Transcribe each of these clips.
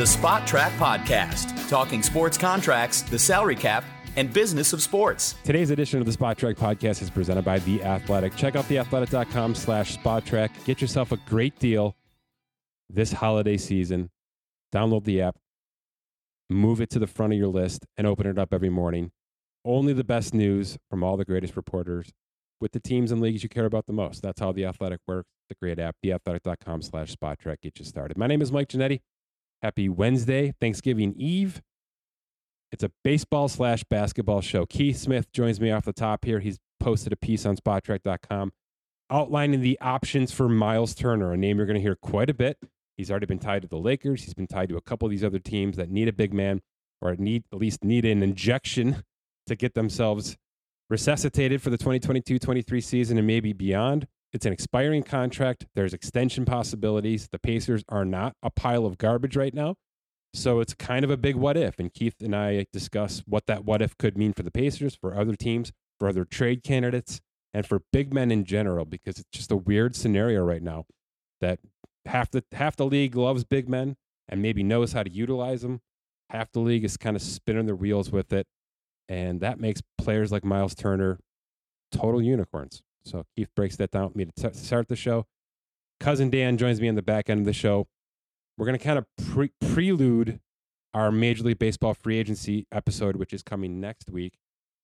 the Spotrac Podcast, talking sports contracts, the salary cap, and business of sports. Today's edition of the Spotrac podcast is presented by The Athletic. Check out theathletic.com slash spotrac. Get yourself a great deal this holiday season. Download the app, move it to the front of your list, and open it up every morning. Only the best news from all the greatest reporters with the teams and leagues you care about the most. That's how The Athletic works. The great app, theathletic.com slash spotrac. Get you started. My name is Mike Ginnitti. Happy Wednesday, Thanksgiving Eve. It's a baseball slash basketball show. Keith Smith joins me off the top here. He's posted a piece on spotrac.com outlining the options for Myles Turner, a name you're going to hear quite a bit. He's already been tied to the Lakers. He's been tied to a couple of these other teams that need a big man or need at least need an injection to get themselves resuscitated for the 2022-23 season and maybe beyond. It's an expiring contract. There's extension possibilities. The Pacers are not a pile of garbage right now. So it's kind of a big what if. And Keith and I discuss what that what if could mean for the Pacers, for other teams, for other trade candidates, and for big men in general, because it's just a weird scenario right now that half the half the league loves big men and maybe knows how to utilize them. Half the league is kind of spinning their wheels with it. And that makes players like Myles Turner total unicorns. So Keith breaks that down with me to t- start the show. Cousin Dan joins me on the back end of the show. We're going to kind of pre- prelude our Major League Baseball free agency episode, which is coming next week,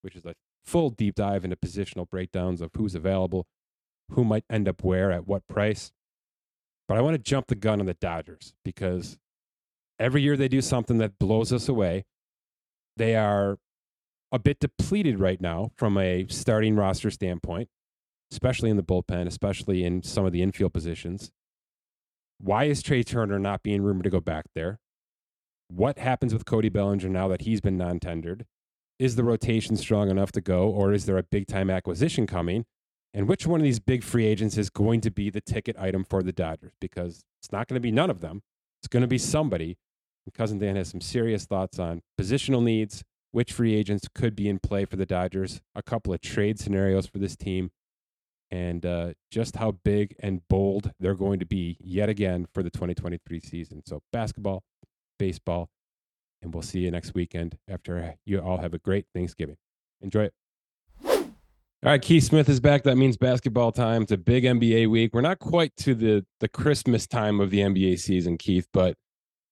which is a full deep dive into positional breakdowns of who's available, who might end up where, at what price. But I want to jump the gun on the Dodgers because every year they do something that blows us away. They are a bit depleted right now from a starting roster standpoint, especially in the bullpen, especially in some of the infield positions. Why is Trea Turner not being rumored to go back there? What happens with Cody Bellinger now that he's been non tendered? Is the rotation strong enough to go, or is there a big time acquisition coming? And which one of these big free agents is going to be the ticket item for the Dodgers? Because it's not going to be none of them. It's going to be somebody. And Cousin Dan has some serious thoughts on positional needs, which free agents could be in play for the Dodgers, a couple of trade scenarios for this team, and uh, just how big and bold they're going to be yet again for the 2023 season. So, basketball, baseball, and we'll see you next weekend after you all have a great Thanksgiving. Enjoy it. All right, Keith Smith is back. That means basketball time. It's a big NBA week. We're not quite to the the Christmas time of the NBA season, Keith, but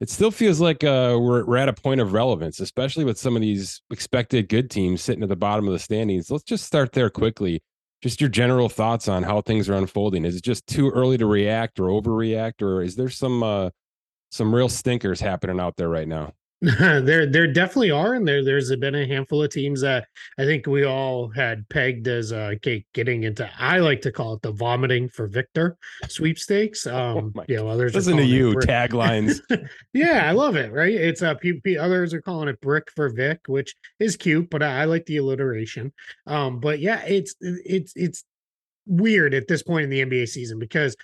it still feels like uh, we're we're at a point of relevance, especially with some of these expected good teams sitting at the bottom of the standings. Let's just start there quickly. Just your general thoughts on how things are unfolding. Is it just too early to react or overreact, or is there some uh, some real stinkers happening out there right now? there there definitely are and there there's been a handful of teams that i think we all had pegged as uh getting into i like to call it the vomiting for victor sweepstakes. Oh um oh you know others listen to you taglines. Yeah i love it right? It's uh p- p- others are calling it brick for vic which is cute but I, I like the alliteration. Um but yeah it's it's it's weird at this point in the nba season because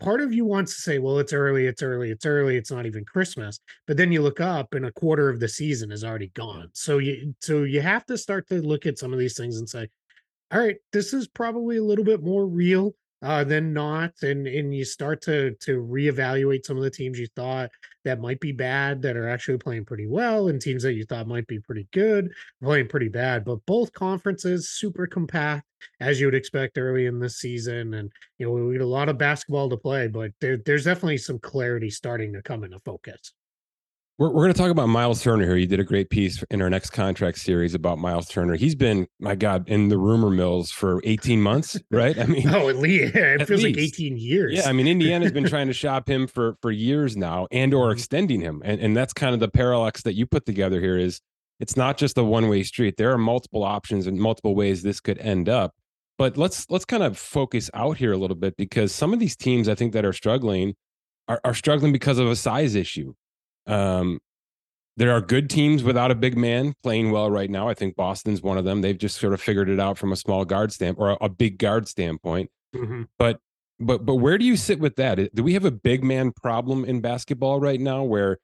part of you wants to say, well, it's early, it's early, it's early, it's not even Christmas. But then you look up and a quarter of the season is already gone. So you so you have to start to look at some of these things and say, all right, this is probably a little bit more real uh, than not, and and you start to to reevaluate some of the teams you thought that might be bad that are actually playing pretty well, and teams that you thought might be pretty good playing pretty bad. But both conferences super compact as you would expect early in the season, and you know we had a lot of basketball to play, but there, there's definitely some clarity starting to come into focus. We're, we're going to talk about Myles Turner here. You did a great piece in our next contract series about Myles Turner. He's been, my God, in the rumor mills for 18 months, right? I mean, oh, at least it feels least. like 18 years. Yeah, I mean, Indiana's been trying to shop him for for years now, and or mm-hmm. extending him, and and that's kind of the parallax that you put together here. Is it's not just a one way street. There are multiple options and multiple ways this could end up. But let's let's kind of focus out here a little bit because some of these teams I think that are struggling are struggling because of a size issue. Um, there are good teams without a big man playing well right now. I think Boston's one of them. They've just sort of figured it out from a small guard stamp or a, a big guard standpoint. Mm-hmm. But but but where do you sit with that? Do we have a big man problem in basketball right now where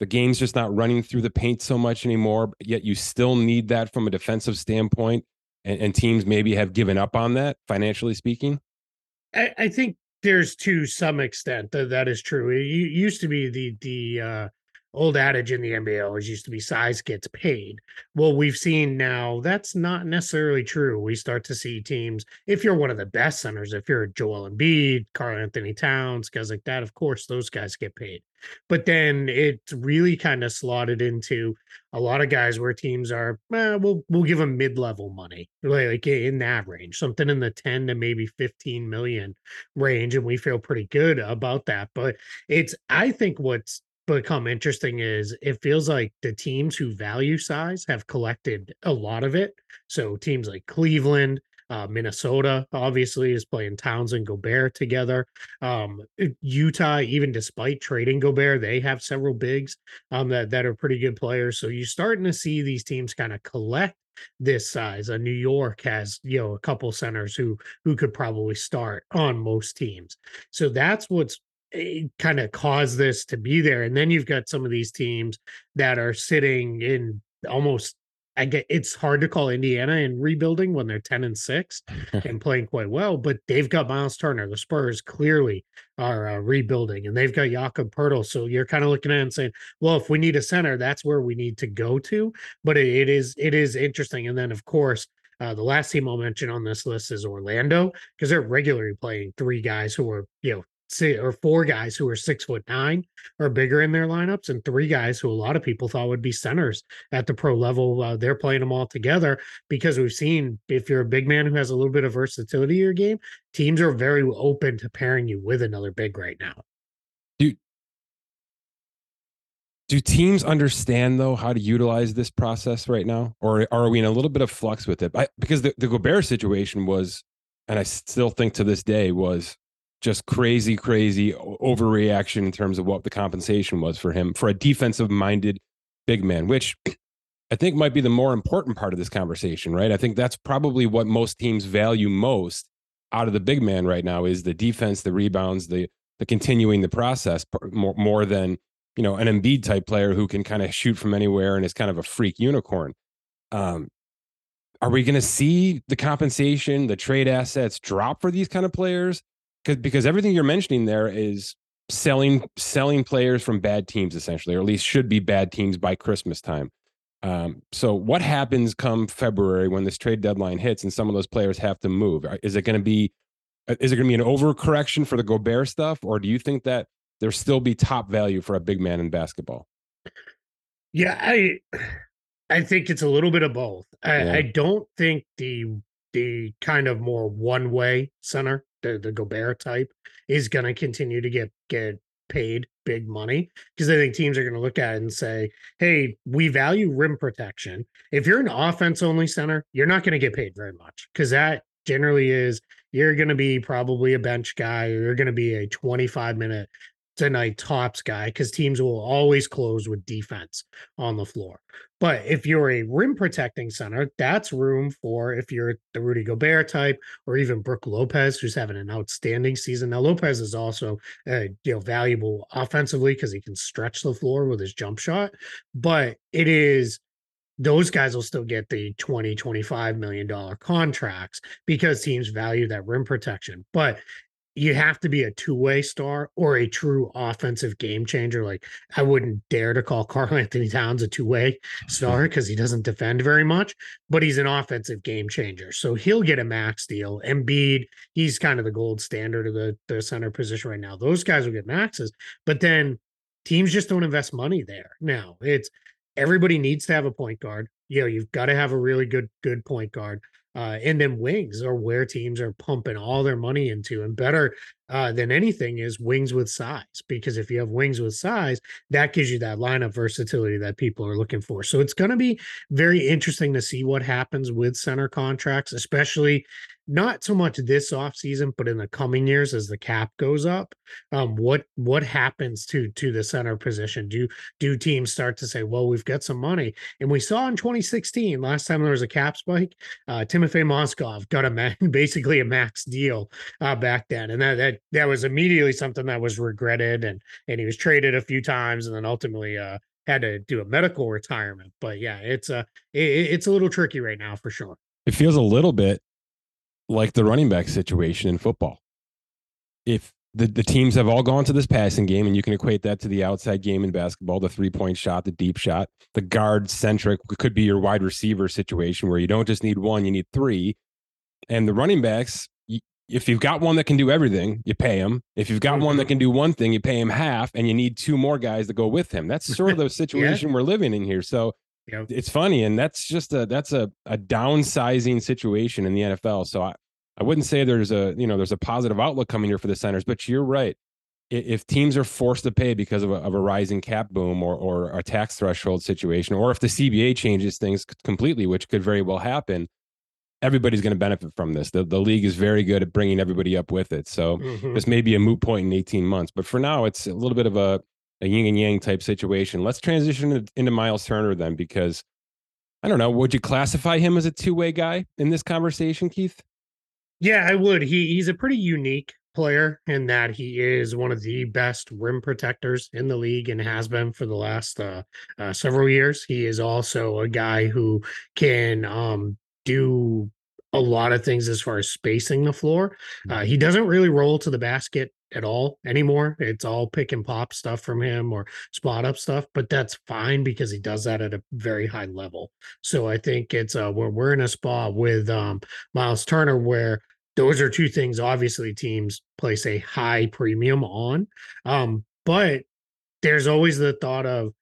the game's just not running through the paint so much anymore, yet you still need that from a defensive standpoint, and, and teams maybe have given up on that financially speaking? I, I think there's to some extent that that is true. It used to be the the uh, old adage in the NBA always used to be size gets paid. Well, we've seen now that's not necessarily true. We start to see teams, if you're one of the best centers, if you're Joel Embiid, Karl-Anthony Towns, guys like that, of course, those guys get paid. But then it's really kind of slotted into a lot of guys where teams are, eh, we'll we'll give them mid-level money, like in that range, something in the 10 to maybe 15 million range. And we feel pretty good about that. But it's I think what's become interesting is it feels like the teams who value size have collected a lot of it. So teams like Cleveland, uh, Minnesota obviously is playing Towns and Gobert together. Um, Utah, even despite trading Gobert, they have several bigs um, that that are pretty good players. So you're starting to see these teams kind of collect this size. Uh, New York has you know a couple centers who who could probably start on most teams. So that's what's kind of caused this to be there. And then you've got some of these teams that are sitting in almost I get it's hard to call Indiana in rebuilding when they're 10 and 6 and playing quite well, but they've got Myles Turner. The Spurs clearly are uh, rebuilding and they've got Jakob Poeltl. So you're kind of looking at and saying, well, if we need a center, that's where we need to go to. But it, it is it is interesting. And then of course, uh, the last team I'll mention on this list is Orlando because they're regularly playing three guys who are, you know, or four guys who are six foot nine or bigger in their lineups, and three guys who a lot of people thought would be centers at the pro level. Uh, they're playing them all together because we've seen if you're a big man who has a little bit of versatility in your game, teams are very open to pairing you with another big right now. Do do teams understand though how to utilize this process right now, or are we in a little bit of flux with it? I, because the, the Gobert situation was, and I still think to this day was just crazy, crazy overreaction in terms of what the compensation was for him for a defensive minded big man, which I think might be the more important part of this conversation, right? I think that's probably what most teams value most out of the big man right now is the defense, the rebounds, the the continuing the process more more than you know an Embiid type player who can kind of shoot from anywhere and is kind of a freak unicorn. Um, are we going to see the compensation, the trade assets drop for these kind of players? Because because everything you're mentioning there is selling selling players from bad teams essentially, or at least should be bad teams by Christmas time. Um, so what happens come February when this trade deadline hits and some of those players have to move? Is it going to be uh, is it going to be an overcorrection for the Gobert stuff, or do you think that there still be top value for a big man in basketball? Yeah, I I think it's a little bit of both. I, yeah. I don't think the the kind of more one way center the, the Gobert type is going to continue to get get paid big money because I think teams are going to look at it and say, "Hey, we value rim protection. If you're an offense only center, you're not going to get paid very much because that generally is you're going to be probably a bench guy or you're going to be a 25 minute tonight tops guy because teams will always close with defense on the floor. But if you're a rim protecting center, that's room for if you're the Rudy Gobert type or even Brook Lopez, who's having an outstanding season. Now Lopez is also uh, you know valuable offensively because he can stretch the floor with his jump shot, but it is those guys will still get the 20 25 million dollar contracts because teams value that rim protection but you have to be a two-way star or a true offensive game changer. Like I wouldn't dare to call Karl-Anthony Towns a two-way star because he doesn't defend very much, but he's an offensive game changer. So he'll get a max deal. Embiid, he's kind of the gold standard of the, the center position right now. Those guys will get maxes, but then teams just don't invest money there. Now it's everybody needs to have a point guard. You know, you've got to have a really good, good point guard. Uh, and then wings are where teams are pumping all their money into. And better uh, than anything is wings with size, because if you have wings with size, that gives you that lineup versatility that people are looking for. So it's going to be very interesting to see what happens with center contracts, especially not so much this off season, but in the coming years as the cap goes up. Um, what what happens to to the center position? Do do teams start to say, well, we've got some money, and we saw in 2016, last time there was a cap spike, uh, Timofey Mozgov got a basically a max deal uh, back then, and that that that was immediately something that was regretted, and and he was traded a few times, and then ultimately uh, had to do a medical retirement. But yeah, it's a it, it's a little tricky right now for sure. It feels a little bit like the running back situation in football. If the, the teams have all gone to this passing game, and you can equate that to the outside game in basketball, the three point shot, the deep shot, the guard centric could be your wide receiver situation where you don't just need one, you need three. And the running backs, if you've got one that can do everything, you pay him. If you've got one that mm-hmm. can do one thing, you pay him half, and you need two more guys to go with him. That's sort of the situation yeah. we're living in here. So yep. it's funny, and that's just a that's a a downsizing situation in the NFL. So I I wouldn't say there's a you know there's a positive outlook coming here for the centers, but you're right. If teams are forced to pay because of a, of a rising cap boom or or a tax threshold situation, or if the CBA changes things completely, which could very well happen, everybody's going to benefit from this. The, the league is very good at bringing everybody up with it. So mm-hmm. this may be a moot point in 18 months, but for now, it's a little bit of a, a yin and yang type situation. Let's transition into Myles Turner then, because I don't know, would you classify him as a two way guy in this conversation, Keith? Yeah, I would. He he's a pretty unique player in that he is one of the best rim protectors in the league and has been for the last uh, uh, several years. He is also a guy who can um, do a lot of things as far as spacing the floor. Uh, he doesn't really roll to the basket at all anymore. It's all pick and pop stuff from him or spot up stuff, but that's fine because he does that at a very high level. So I think it's uh where we're in a spot with um Myles Turner where those are two things obviously teams place a high premium on. Um, but there's always the thought of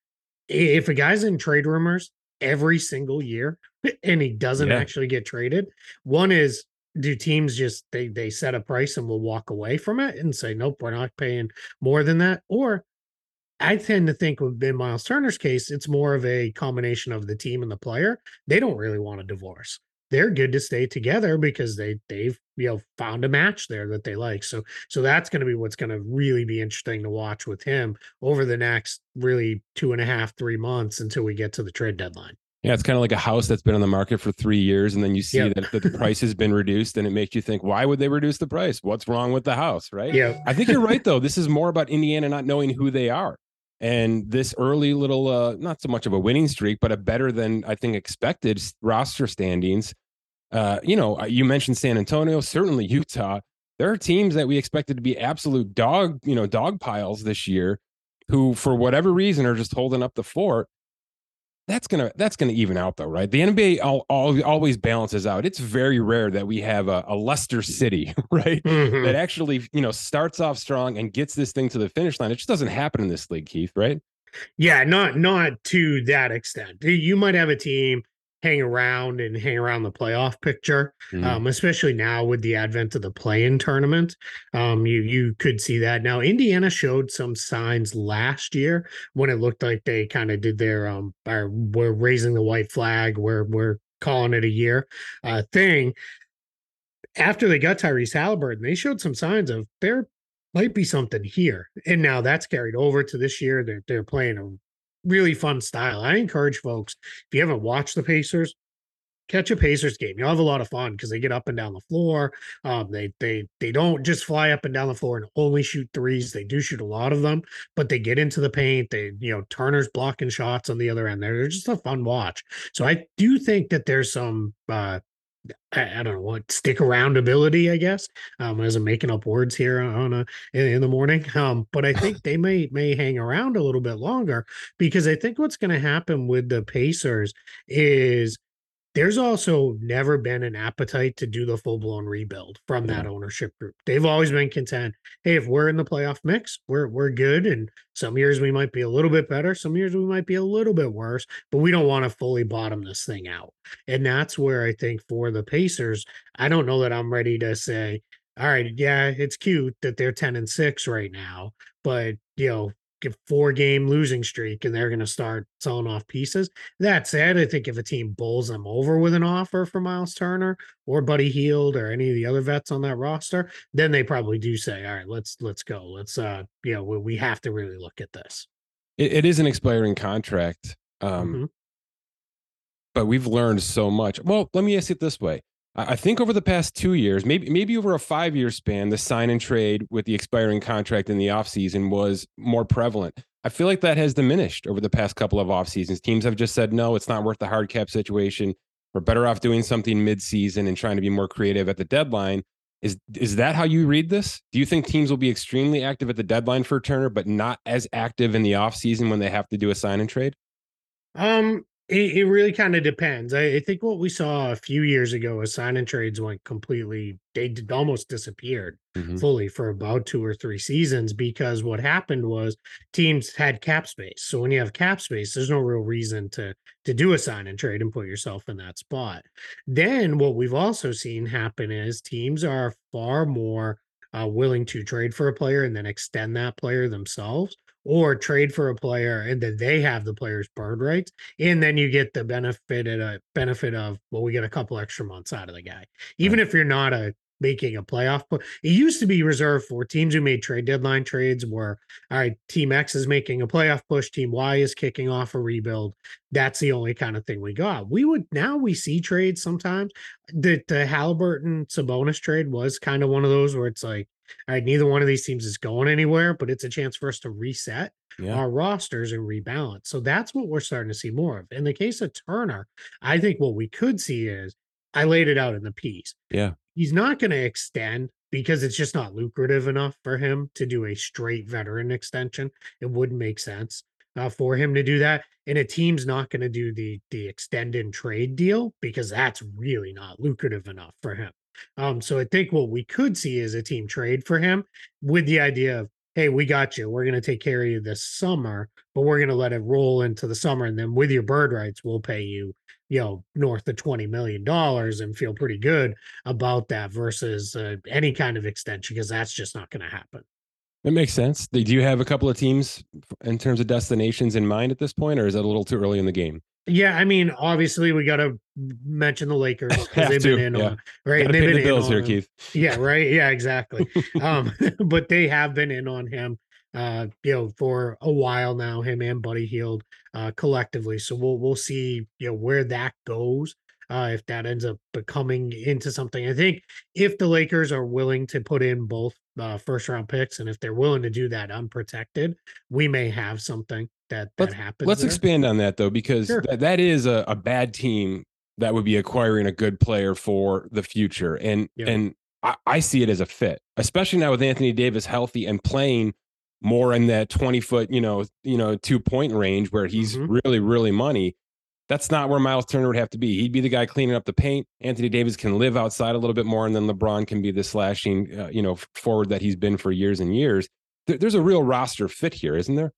if a guy's in trade rumors every single year and he doesn't yeah. actually get traded. One is do teams just they they set a price and will walk away from it and say nope we're not paying more than that or I tend to think in Myles Turner's case, it's more of a combination of the team and the player. They don't really want a divorce they're good to stay together because they they've you know found a match there that they like. So so that's going to be what's going to really be interesting to watch with him over the next really two and a half three months until we get to the trade deadline. Yeah, it's kind of like a house that's been on the market for three years, and then you see yep. that, that the price has been reduced, and it makes you think, why would they reduce the price? What's wrong with the house, right? Yeah, I think you're right though. This is more about Indiana not knowing who they are, and this early little, uh, not so much of a winning streak, but a better than I think expected roster standings uh, you know, uh, you mentioned San Antonio, certainly Utah. There are teams that we expected to be absolute dog, you know, dog piles this year, who for whatever reason are just holding up the fort. That's gonna that's gonna even out though, right? The NBA all, all, always balances out. It's very rare that we have a, a Leicester City, right, mm-hmm. that actually you know starts off strong and gets this thing to the finish line. It just doesn't happen in this league, Keith, right? Yeah, not not to that extent. You might have a team hang around and hang around the playoff picture, mm-hmm. um, especially now with the advent of the play-in tournament. Um, you you could see that now. Indiana showed some signs last year when it looked like they kind of did their um, or were raising the white flag. We're we're calling it a year uh, thing. After they got Tyrese Haliburton, they showed some signs of there might be something here, and now that's carried over to this year. They're they're playing a really fun style. I encourage folks, if you haven't watched the Pacers, catch a Pacers game. You'll have a lot of fun because they get up and down the floor. Um, they they they don't just fly up and down the floor and only shoot threes. They do shoot a lot of them, but they get into the paint. They you know Turner's blocking shots on the other end. They're just a fun watch. So I do think that there's some uh, I, I, don't know what stick around ability, I guess. Um, as I'm making up words here on a in, in the morning. Um, but I think they may may hang around a little bit longer because I think what's going to happen with the Pacers is there's also never been an appetite to do the full blown rebuild from that ownership group. They've always been content. Hey, if we're in the playoff mix, we're we're good. And some years we might be a little bit better, some years we might be a little bit worse, but we don't want to fully bottom this thing out. And that's where I think for the Pacers, I don't know that I'm ready to say, all right, yeah, it's cute that they're 10 and 6 right now, but you know, four game losing streak and they're going to start selling off pieces. That said, I think if a team bowls them over with an offer for Myles Turner or Buddy Hield or any of the other vets on that roster, then they probably do say, "All right, let's let's go. Let's uh, you know, we, we have to really look at this." it, it is an expiring contract, um, mm-hmm. but we've learned so much. Well, let me ask it this way: I think over the past two years, maybe maybe over a five year span, the sign and trade with the expiring contract in the offseason was more prevalent. I feel like that has diminished over the past couple of off seasons. Teams have just said, no, it's not worth the hard cap situation. We're better off doing something mid season and trying to be more creative at the deadline. Is is that how you read this? Do you think teams will be extremely active at the deadline for Turner, but not as active in the offseason when they have to do a sign and trade? Um, it, it really kind of depends. I, I, think what we saw a few years ago is sign and trades went completely, they did, almost disappeared mm-hmm. fully for about two or three seasons because what happened was teams had cap space. So when you have cap space, there's no real reason to to do a sign and trade and put yourself in that spot. Then what we've also seen happen is teams are far more uh, willing to trade for a player and then extend that player themselves or trade for a player and then they have the player's bird rights and then you get the benefit of a benefit of well we get a couple extra months out of the guy. Even right. if you're not a making a playoff but it used to be reserved for teams who made trade deadline trades where all right team x is making a playoff push team y is kicking off a rebuild. That's the only kind of thing we got. We would now we see trades sometimes. The, the haliburton sabonis trade was kind of one of those where it's like all right, neither one of these teams is going anywhere, but it's a chance for us to reset yeah. our rosters and rebalance. So that's what we're starting to see more of. In the case of Turner, I think what we could see is I laid it out in the piece. Yeah. He's not going to extend because it's just not lucrative enough for him to do a straight veteran extension. It wouldn't make sense uh, for him to do that. And a team's not going to do the the extend and trade deal because that's really not lucrative enough for him. Um, so I think what we could see is a team trade for him with the idea of, hey, we got you. We're going to take care of you this summer, but we're going to let it roll into the summer. And then with your bird rights, we'll pay you, you know, north of $20 million and feel pretty good about that versus uh, any kind of extension because that's just not going to happen. It makes sense. Do you have a couple of teams in terms of destinations in mind at this point, or is that a little too early in the game? Yeah, I mean, obviously we got to mention the Lakers because they've to, been in yeah. on right. Gotta they've been the bills here, Keith. Yeah, right. Yeah, exactly. um, but they have been in on him, uh, you know, for a while now. Him and Buddy Hield, uh, collectively. So we'll we'll see, you know, where that goes. Uh, if that ends up becoming into something, I think if the Lakers are willing to put in both uh, first round picks, and if they're willing to do that unprotected, we may have something that that let's, happens. Let's there. expand on that though, because sure. th- that is a, a, bad team that would be acquiring a good player for the future, and yep. and I, I, see it as a fit, especially now with Anthony Davis healthy and playing more in that twenty foot, you know, you know, two point range where he's mm-hmm. really really money. That's not where Myles Turner would have to be. He'd be the guy cleaning up the paint. Anthony Davis can live outside a little bit more, and then LeBron can be the slashing, uh, you know, forward that he's been for years and years. There, there's a real roster fit here, isn't there?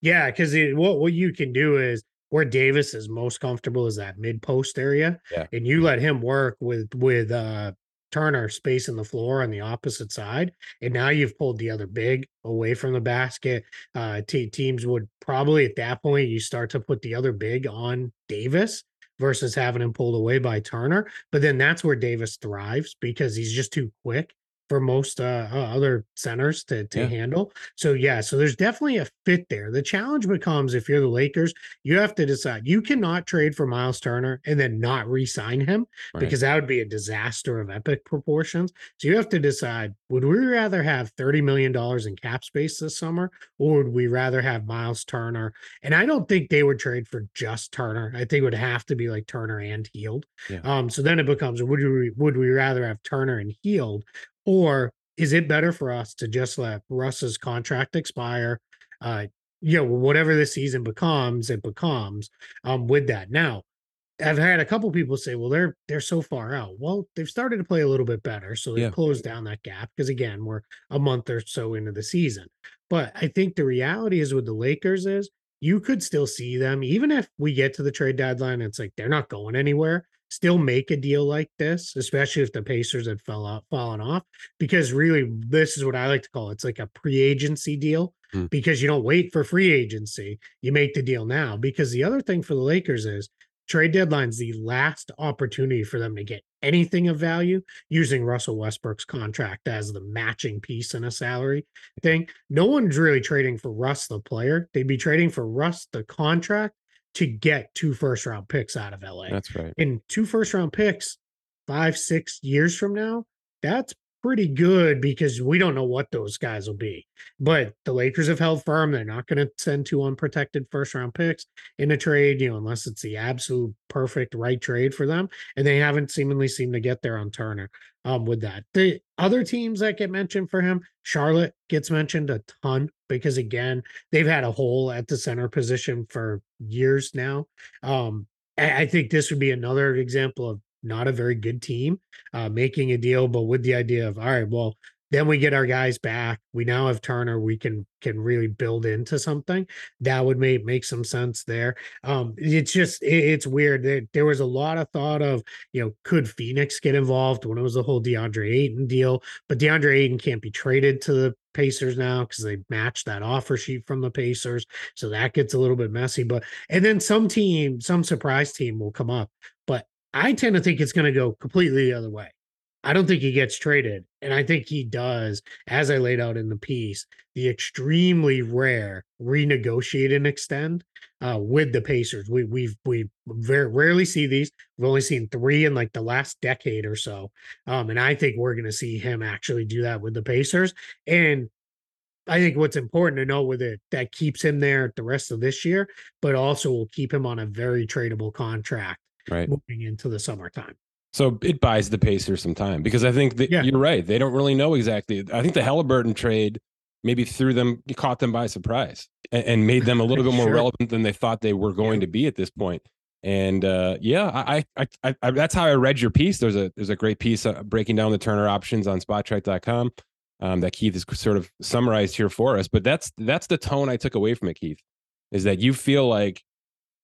Yeah, because what what you can do is where Davis is most comfortable is that mid post area, yeah. and you let him work with with uh Turner spacing the floor on the opposite side, and now you've pulled the other big away from the basket. Uh, t- teams would probably at that point you start to put the other big on Davis versus having him pulled away by Turner. But then that's where Davis thrives because he's just too quick for most uh, other centers to, to yeah. handle. So yeah, so there's definitely a fit there. The challenge becomes if you're the Lakers, you have to decide you cannot trade for Myles Turner and then not re-sign him right. because that would be a disaster of epic proportions. So you have to decide would we rather have 30 million dollars in cap space this summer or would we rather have Myles Turner? And I don't think they would trade for just Turner. I think it would have to be like Turner and Hield. Yeah. Um so then it becomes would we would we rather have Turner and Hield or is it better for us to just let Russ's contract expire? Uh, you know, whatever the season becomes, it becomes um, with that. Now, I've had a couple people say, well, they're they're so far out. Well, they've started to play a little bit better. So they've yeah. closed down that gap because again, we're a month or so into the season. But I think the reality is with the Lakers is you could still see them, even if we get to the trade deadline, it's like they're not going anywhere still make a deal like this, especially if the Pacers had fell out, fallen off, because really this is what I like to call it. it's like a pre-agency deal mm. because you don't wait for free agency, you make the deal now. Because the other thing for the Lakers is trade deadline's the last opportunity for them to get anything of value using Russell Westbrook's contract as the matching piece in a salary thing. No one's really trading for Russ the player. They'd be trading for Russ the contract to get two first round picks out of LA. That's right. And two first round picks five, six years from now, that's pretty good because we don't know what those guys will be. But the Lakers have held firm. They're not going to send two unprotected first round picks in a trade, you know, unless it's the absolute perfect right trade for them. And they haven't seemingly seemed to get there on Turner um, with that. The other teams that get mentioned for him, Charlotte gets mentioned a ton because again, they've had a hole at the center position for years now. Um, I think this would be another example of not a very good team uh, making a deal, but with the idea of all right, well, then we get our guys back. We now have Turner. We can can really build into something that would make make some sense there. Um, it's just it, it's weird. There, there was a lot of thought of you know could Phoenix get involved when it was the whole DeAndre Ayton deal, but DeAndre Ayton can't be traded to the Pacers now because they matched that offer sheet from the Pacers. So that gets a little bit messy. But and then some team, some surprise team will come up. But I tend to think it's going to go completely the other way. I don't think he gets traded. And I think he does, as I laid out in the piece, the extremely rare renegotiate and extend uh, with the Pacers. We we've we very rarely see these. We've only seen three in like the last decade or so. Um, and I think we're gonna see him actually do that with the Pacers. And I think what's important to know with it that keeps him there the rest of this year, but also will keep him on a very tradable contract right. moving into the summertime. So it buys the Pacers some time because I think that yeah. you're right. They don't really know exactly. I think the Haliburton trade maybe threw them, caught them by surprise and, and made them a little bit more sure. relevant than they thought they were going yeah. to be at this point. And uh, yeah, I, I, I, I, that's how I read your piece. There's a there's a great piece uh, breaking down the Turner options on Spotrac.com um, that Keith has sort of summarized here for us. But that's that's the tone I took away from it, Keith, is that you feel like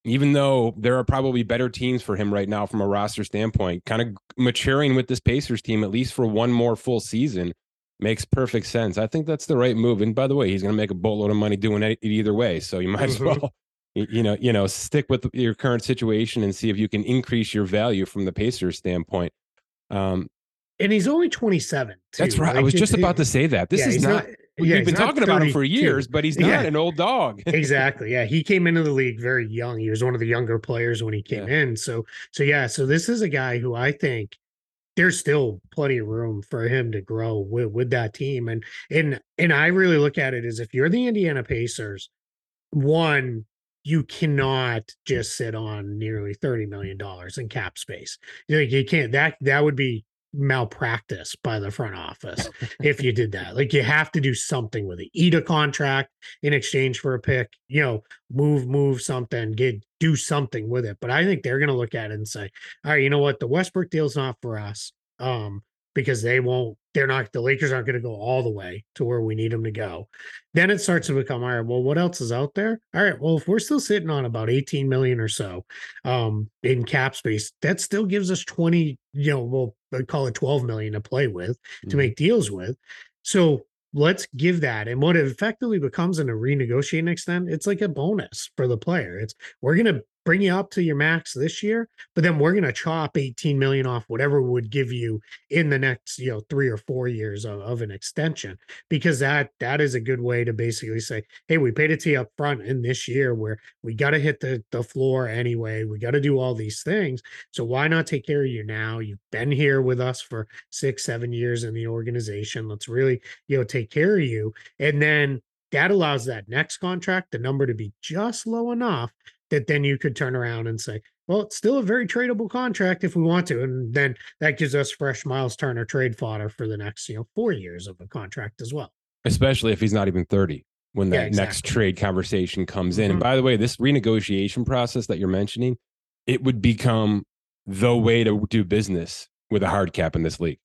even though there are probably better teams for him right now from a roster standpoint, kind of maturing with this Pacers team, at least for one more full season, makes perfect sense. I think that's the right move. And by the way, he's going to make a boatload of money doing it either way. So you might mm-hmm. as well, you know, you know, stick with your current situation and see if you can increase your value from the Pacers standpoint. Um, and he's only 27. Too. That's right. Like, I was just about to say that. This yeah, is not, not yeah, we've been talking about him for years, but he's not yeah. an old dog. exactly. Yeah, he came into the league very young. He was one of the younger players when he came yeah. in. So, so yeah, so this is a guy who I think there's still plenty of room for him to grow with with that team. And and and I really look at it as if you're the Indiana Pacers, one you cannot just sit on nearly 30 million dollars in cap space. You, you can't that that would be malpractice by the front office if you did that. Like you have to do something with it. Eat a contract in exchange for a pick, you know, move, move something, get do something with it. But I think they're gonna look at it and say, all right, you know what, the Westbrook deal's not for us. Um, because they won't they're not the Lakers aren't going to go all the way to where we need them to go. Then it starts to become all right. Well, what else is out there? All right. Well, if we're still sitting on about 18 million or so um, in cap space, that still gives us 20, you know, we'll call it 12 million to play with mm-hmm. to make deals with. So let's give that. And what it effectively becomes in a renegotiating extent, it's like a bonus for the player. It's we're gonna bring you up to your max this year, but then we're going to chop 18 million off whatever would give you in the next, you know, three or four years of, of an extension, because that that is a good way to basically say, hey, we paid it to you up front in this year where we got to hit the, the floor anyway. We got to do all these things. So why not take care of you now? You've been here with us for six, seven years in the organization. Let's really, you know, take care of you. And then that allows that next contract, the number to be just low enough that then you could turn around and say, well, it's still a very tradable contract if we want to. And then that gives us fresh Myles Turner trade fodder for the next, you know, four years of a contract as well. Especially if he's not even 30 when that yeah, exactly. next trade conversation comes in. Mm-hmm. And by the way, this renegotiation process that you're mentioning, it would become the way to do business with a hard cap in this league.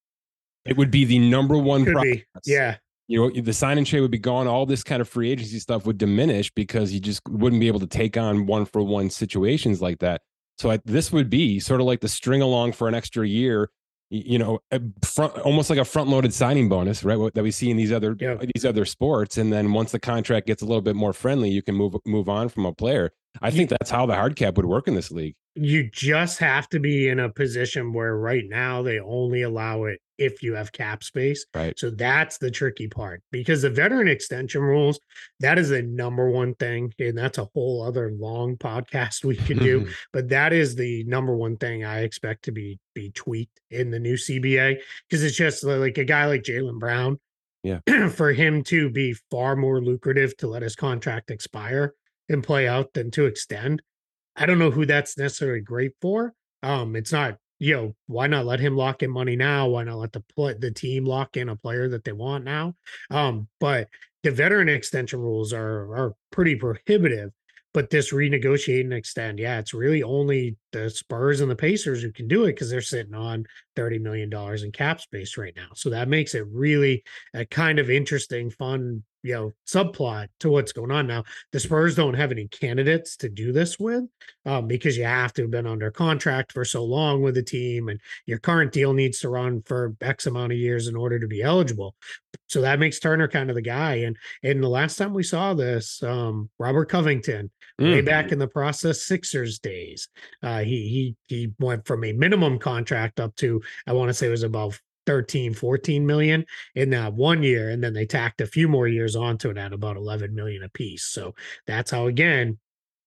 It would be the number one process. Yeah you know the sign and trade would be gone. All this kind of free agency stuff would diminish because you just wouldn't be able to take on one for one situations like that. So I, this would be sort of like the string along for an extra year you know front, almost like a front loaded signing bonus right that we see in these other yeah. these other sports. And then once the contract gets a little bit more friendly you can move move on from a player. I think that's how the hard cap would work in this league. You just have to be in a position where right now they only allow it if you have cap space. Right. So that's the tricky part because the veteran extension rules, that is the number one thing. And that's a whole other long podcast we could do. but that is the number one thing I expect to be be tweaked in the new CBA because it's just like a guy like Jaylen Brown. Yeah. for him to be far more lucrative to let his contract expire and play out than to extend. I don't know who that's necessarily great for. Um, it's not you know, why not let him lock in money now? Why not let the play, the team lock in a player that they want now? Um, but the veteran extension rules are are pretty prohibitive. But this renegotiate and extend, yeah, it's really only the Spurs and the Pacers who can do it because they're sitting on $30 million in cap space right now. So that makes it really a kind of interesting, fun you know subplot to what's going on now the spurs don't have any candidates to do this with um, because you have to have been under contract for so long with the team and your current deal needs to run for x amount of years in order to be eligible so that makes turner kind of the guy and and the last time we saw this um, robert covington mm. way back in the process sixers days uh, he he he went from a minimum contract up to i want to say it was about 13 14 million in that one year and then they tacked a few more years onto it at about 11 million a piece so that's how again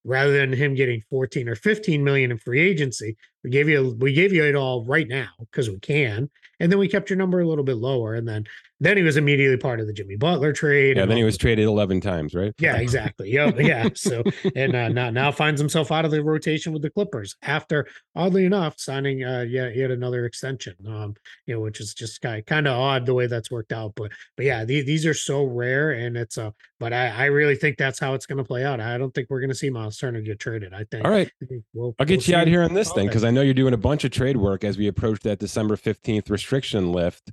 rather than him getting 14 or 15 million in free agency we gave you we gave you it all right now because we can and then we kept your number a little bit lower and then then he was immediately part of the Jimmy Butler trade. Yeah, then he was traded 11 times, right? Yeah, exactly. Yeah, yeah. So, and uh, now, now finds himself out of the rotation with the Clippers after, oddly enough, signing uh, yeah, yet another extension, um, you know, which is just kind of, kind of odd the way that's worked out. But, but yeah, these, these are so rare. And it's, uh, but I, I really think that's how it's going to play out. I don't think we're going to see Myles Turner get traded. I think. All right. We'll, I'll get we'll you out here on this thing because I know you're doing a bunch of trade work as we approach that December 15th restriction lift.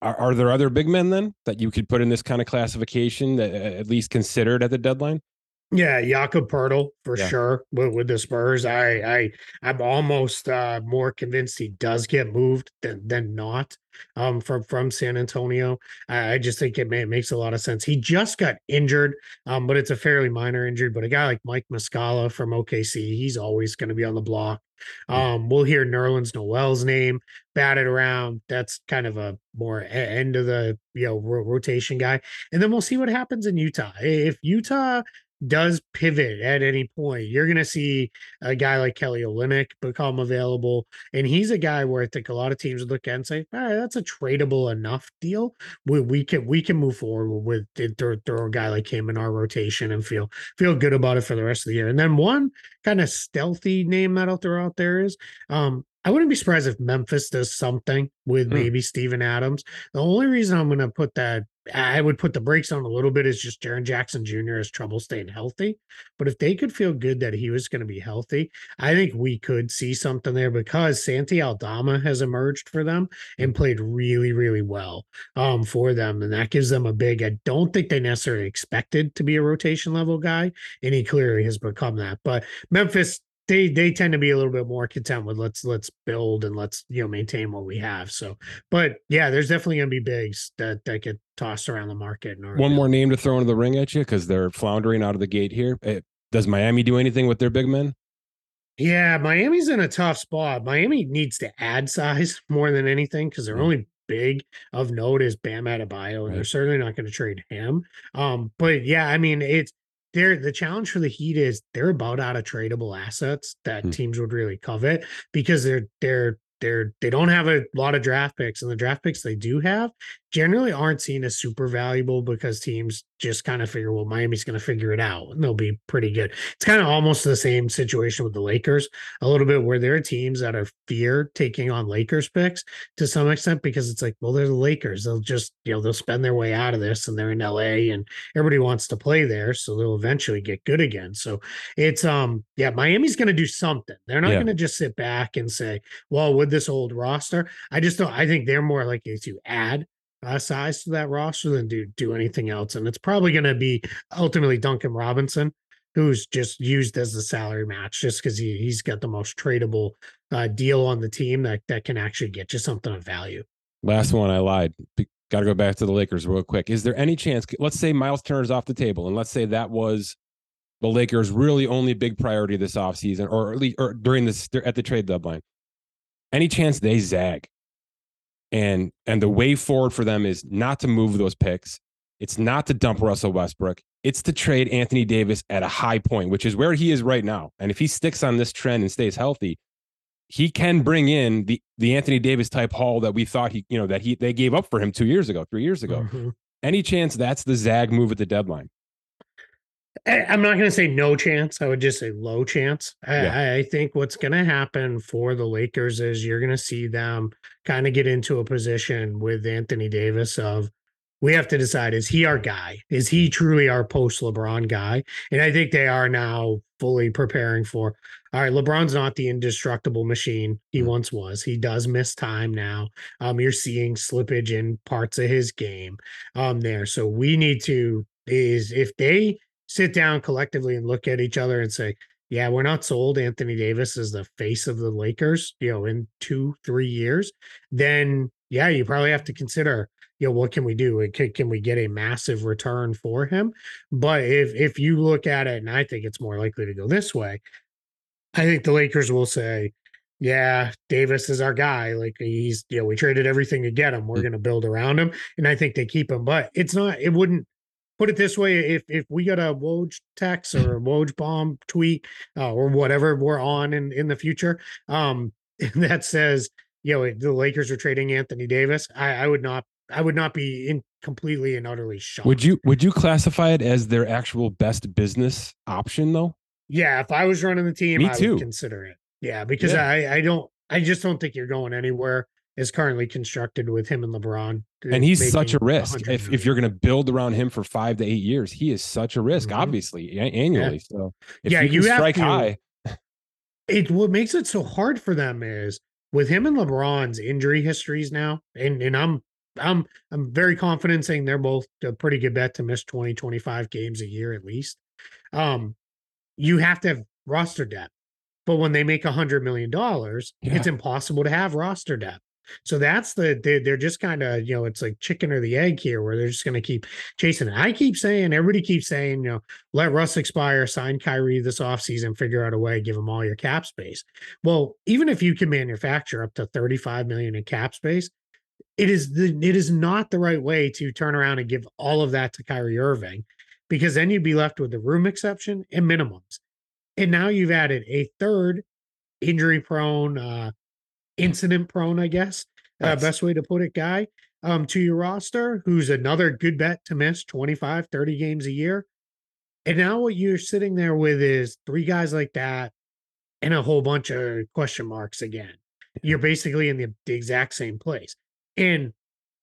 Are, are, there other big men then that you could put in this kind of classification that uh, at least considered at the deadline? Yeah, Jakob Poeltl for yeah. sure with, with, the Spurs. I I I'm almost uh, more convinced he does get moved than than not um, from from San Antonio. I, I just think it, may, it, makes a lot of sense. He just got injured, um, but it's a fairly minor injury. But a guy like Mike Muscala from OKC, he's always going to be on the block. Um, we'll hear Nerlens Noel's name batted around. That's kind of a more end of the you know rotation guy, and then we'll see what happens in Utah. If Utah does pivot at any point, you're going to see a guy like Kelly Olynyk become available. And he's a guy where I think a lot of teams would look at and say, all right, that's a tradable enough deal. We, we can we can move forward with throw, throw a guy like him in our rotation and feel feel good about it for the rest of the year. And then one kind of stealthy name that I'll throw out there is um, I wouldn't be surprised if Memphis does something with mm. maybe Steven Adams. The only reason I'm going to put that I would put the brakes on a little bit is just Jaren Jackson Jr. has trouble staying healthy. But if they could feel good that he was going to be healthy, I think we could see something there because Santi Aldama has emerged for them and played really, really well um, for them. And that gives them a big, I don't think they necessarily expected to be a rotation level guy. And he clearly has become that. But Memphis, they they tend to be a little bit more content with let's let's build and let's you know maintain what we have. So, but yeah, there's definitely gonna be bigs that that get tossed around the market. One more name to throw into the ring at you because they're floundering out of the gate here. Eh, does Miami do anything with their big men? Yeah, Miami's in a tough spot. Miami needs to add size more than anything because they're mm. only big of note is Bam Adebayo, and right. they're certainly not going to trade him. Um, but yeah, I mean, it's they're the challenge for the Heat is they're about out of tradable assets that hmm. teams would really covet because they're they're they're they don't have a lot of draft picks and the draft picks they do have generally aren't seen as super valuable because teams just kind of figure well miami's going to figure it out and they'll be pretty good. It's kind of almost the same situation with the lakers a little bit where there are teams that are fear taking on lakers picks to some extent because it's like well they're the lakers they'll just you know they'll spend their way out of this and they're in la and everybody wants to play there so they'll eventually get good again. So it's um yeah miami's going to do something. They're not yeah. going to just sit back and say well with this old roster i just don't i think they're more likely to add uh, size to that roster than do do anything else. And it's probably going to be ultimately Duncan Robinson, who's just used as the salary match, just because he he's got the most tradable uh, deal on the team that that can actually get you something of value. Last one, I lied. Got to go back to the Lakers real quick. Is there any chance? Let's say Myles Turner's off the table, and let's say that was the Lakers' really only big priority this offseason, or at least or during this at the trade deadline. Any chance they zag And and the way forward for them is not to move those picks. It's not to dump Russell Westbrook. It's to trade Anthony Davis at a high point, which is where he is right now. And if he sticks on this trend and stays healthy, he can bring in the the Anthony Davis type haul that we thought he, you know, that he they gave up for him two years ago, three years ago. Mm-hmm. Any chance that's the Zag move at the deadline? I'm not going to say no chance. I would just say low chance. Yeah. I, I, think what's going to happen for the Lakers is you're going to see them kind of get into a position with Anthony Davis of we have to decide is he our guy? Is he truly our post LeBron guy? And I think they are now fully preparing for all right, LeBron's not the indestructible machine he mm-hmm. once was. He does miss time now. Um, you're seeing slippage in parts of his game um there. So we need to is if they sit down collectively and look at each other and say, yeah, we're not sold Anthony Davis is the face of the Lakers, you know, in two, three years, then yeah, you probably have to consider, you know, what can we do? Can, can we get a massive return for him? But if if you look at it, and I think it's more likely to go this way, I think the Lakers will say, yeah, Davis is our guy. Like he's, you know, we traded everything to get him. We're mm. going to build around him. And I think they keep him, but it's not, it wouldn't put it this way: if if we got a Woj text or a Woj bomb tweet uh, or whatever we're on in in the future, um, that says you know the Lakers are trading Anthony Davis, I, I would not I would not be in completely and utterly shocked. Would you would you classify it as their actual best business option though? Yeah, if I was running the team, Me I too. would consider it. Yeah, because yeah. I I don't I just don't think you're going anywhere is currently constructed with him and LeBron. And he's such a risk. If, if you're going to build around him for five to eight years, he is such a risk, mm-hmm. obviously, annually. Yeah. So yeah, you, you strike to, high. It what makes it so hard for them is with him and LeBron's injury histories now, and and I'm I'm I'm very confident saying they're both a pretty good bet to miss 20, 25 games a year at least. Um, you have to have roster depth. But when they make a hundred million dollars, yeah. it's impossible to have roster depth. So that's the they, they're just kind of you know it's like chicken or the egg here where they're just going to keep chasing. It. I keep saying everybody keeps saying you know let Russ expire, sign Kyrie this offseason, figure out a way, give them all your cap space. Well, even if you can manufacture up to 35 million in cap space, it is the it is not the right way to turn around and give all of that to Kyrie Irving because then you'd be left with the room exception and minimums. And now you've added a third injury prone uh incident prone, I guess, uh, best way to put it, guy, um, to your roster, who's another good bet to miss 25, 30 games a year. And now what you're sitting there with is three guys like that and a whole bunch of question marks again. You're basically in the, the exact same place. And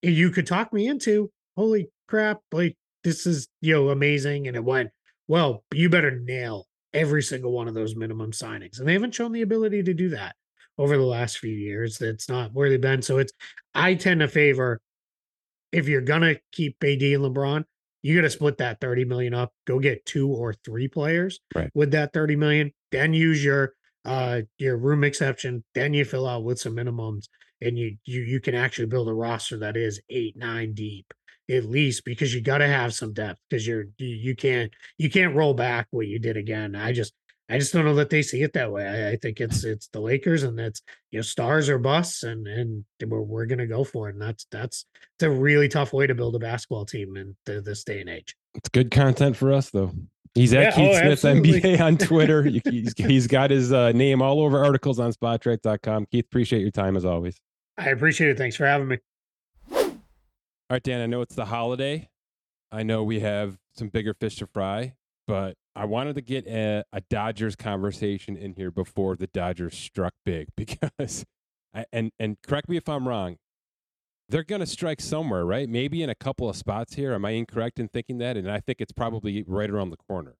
you could talk me into, holy crap, like this is, you know, amazing. And it went, well, you better nail every single one of those minimum signings. And they haven't shown the ability to do that over the last few years. That's not where they've been. So it's I tend to favor if you're gonna keep AD and LeBron, you got to split that 30 million up. Go get two or three players right. with that 30 million. Then use your uh your room exception. Then you fill out with some minimums, and you you you can actually build a roster that is eight nine deep at least because you got to have some depth because you're you, you can't you can't roll back what you did again. I just I just don't know that they see it that way. I, I, think it's it's the Lakers and that's you know stars or busts and and we're we're gonna go for it. And that's that's it's a really tough way to build a basketball team in the, this day and age. It's good content for us though. He's at yeah, Keith oh, Smith absolutely. NBA on Twitter. he's, he's got his uh, name all over articles on Spotrac.com. Keith, appreciate your time as always. I appreciate it. Thanks for having me. All right, Dan. I know it's the holiday. I know we have some bigger fish to fry, but I wanted to get a, a, Dodgers conversation in here before the Dodgers struck big because, I, and and correct me if I'm wrong, they're going to strike somewhere, right? Maybe in a couple of spots here. Am I incorrect in thinking that? And I think it's probably right around the corner.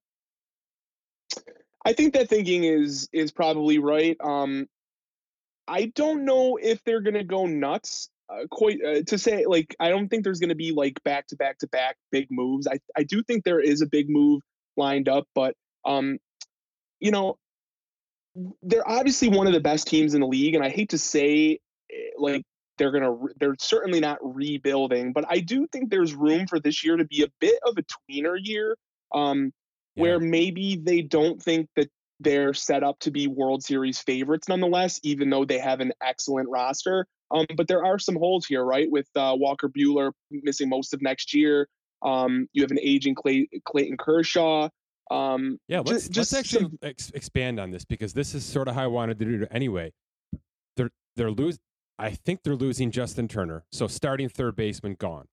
I think that thinking is is probably right. Um, I don't know if they're going to go nuts. Uh, quite uh, to say like I don't think there's going to be like back to back to back big moves. I I do think there is a big move lined up. But um, you know, they're obviously one of the best teams in the league, and I hate to say eh, like they're gonna they're certainly not rebuilding, but I do think there's room for this year to be a bit of a tweener year, um, yeah. where maybe they don't think that they're set up to be World Series favorites nonetheless, even though they have an excellent roster. Um, but there are some holes here, right? With uh, Walker Buehler missing most of next year. Um, you have an aging Clay, Clayton Kershaw. Um, yeah, let's just, let's actually some... ex- expand on this because this is sort of how I wanted to do it anyway. They're they're lose. I think they're losing Justin Turner, so starting third baseman gone.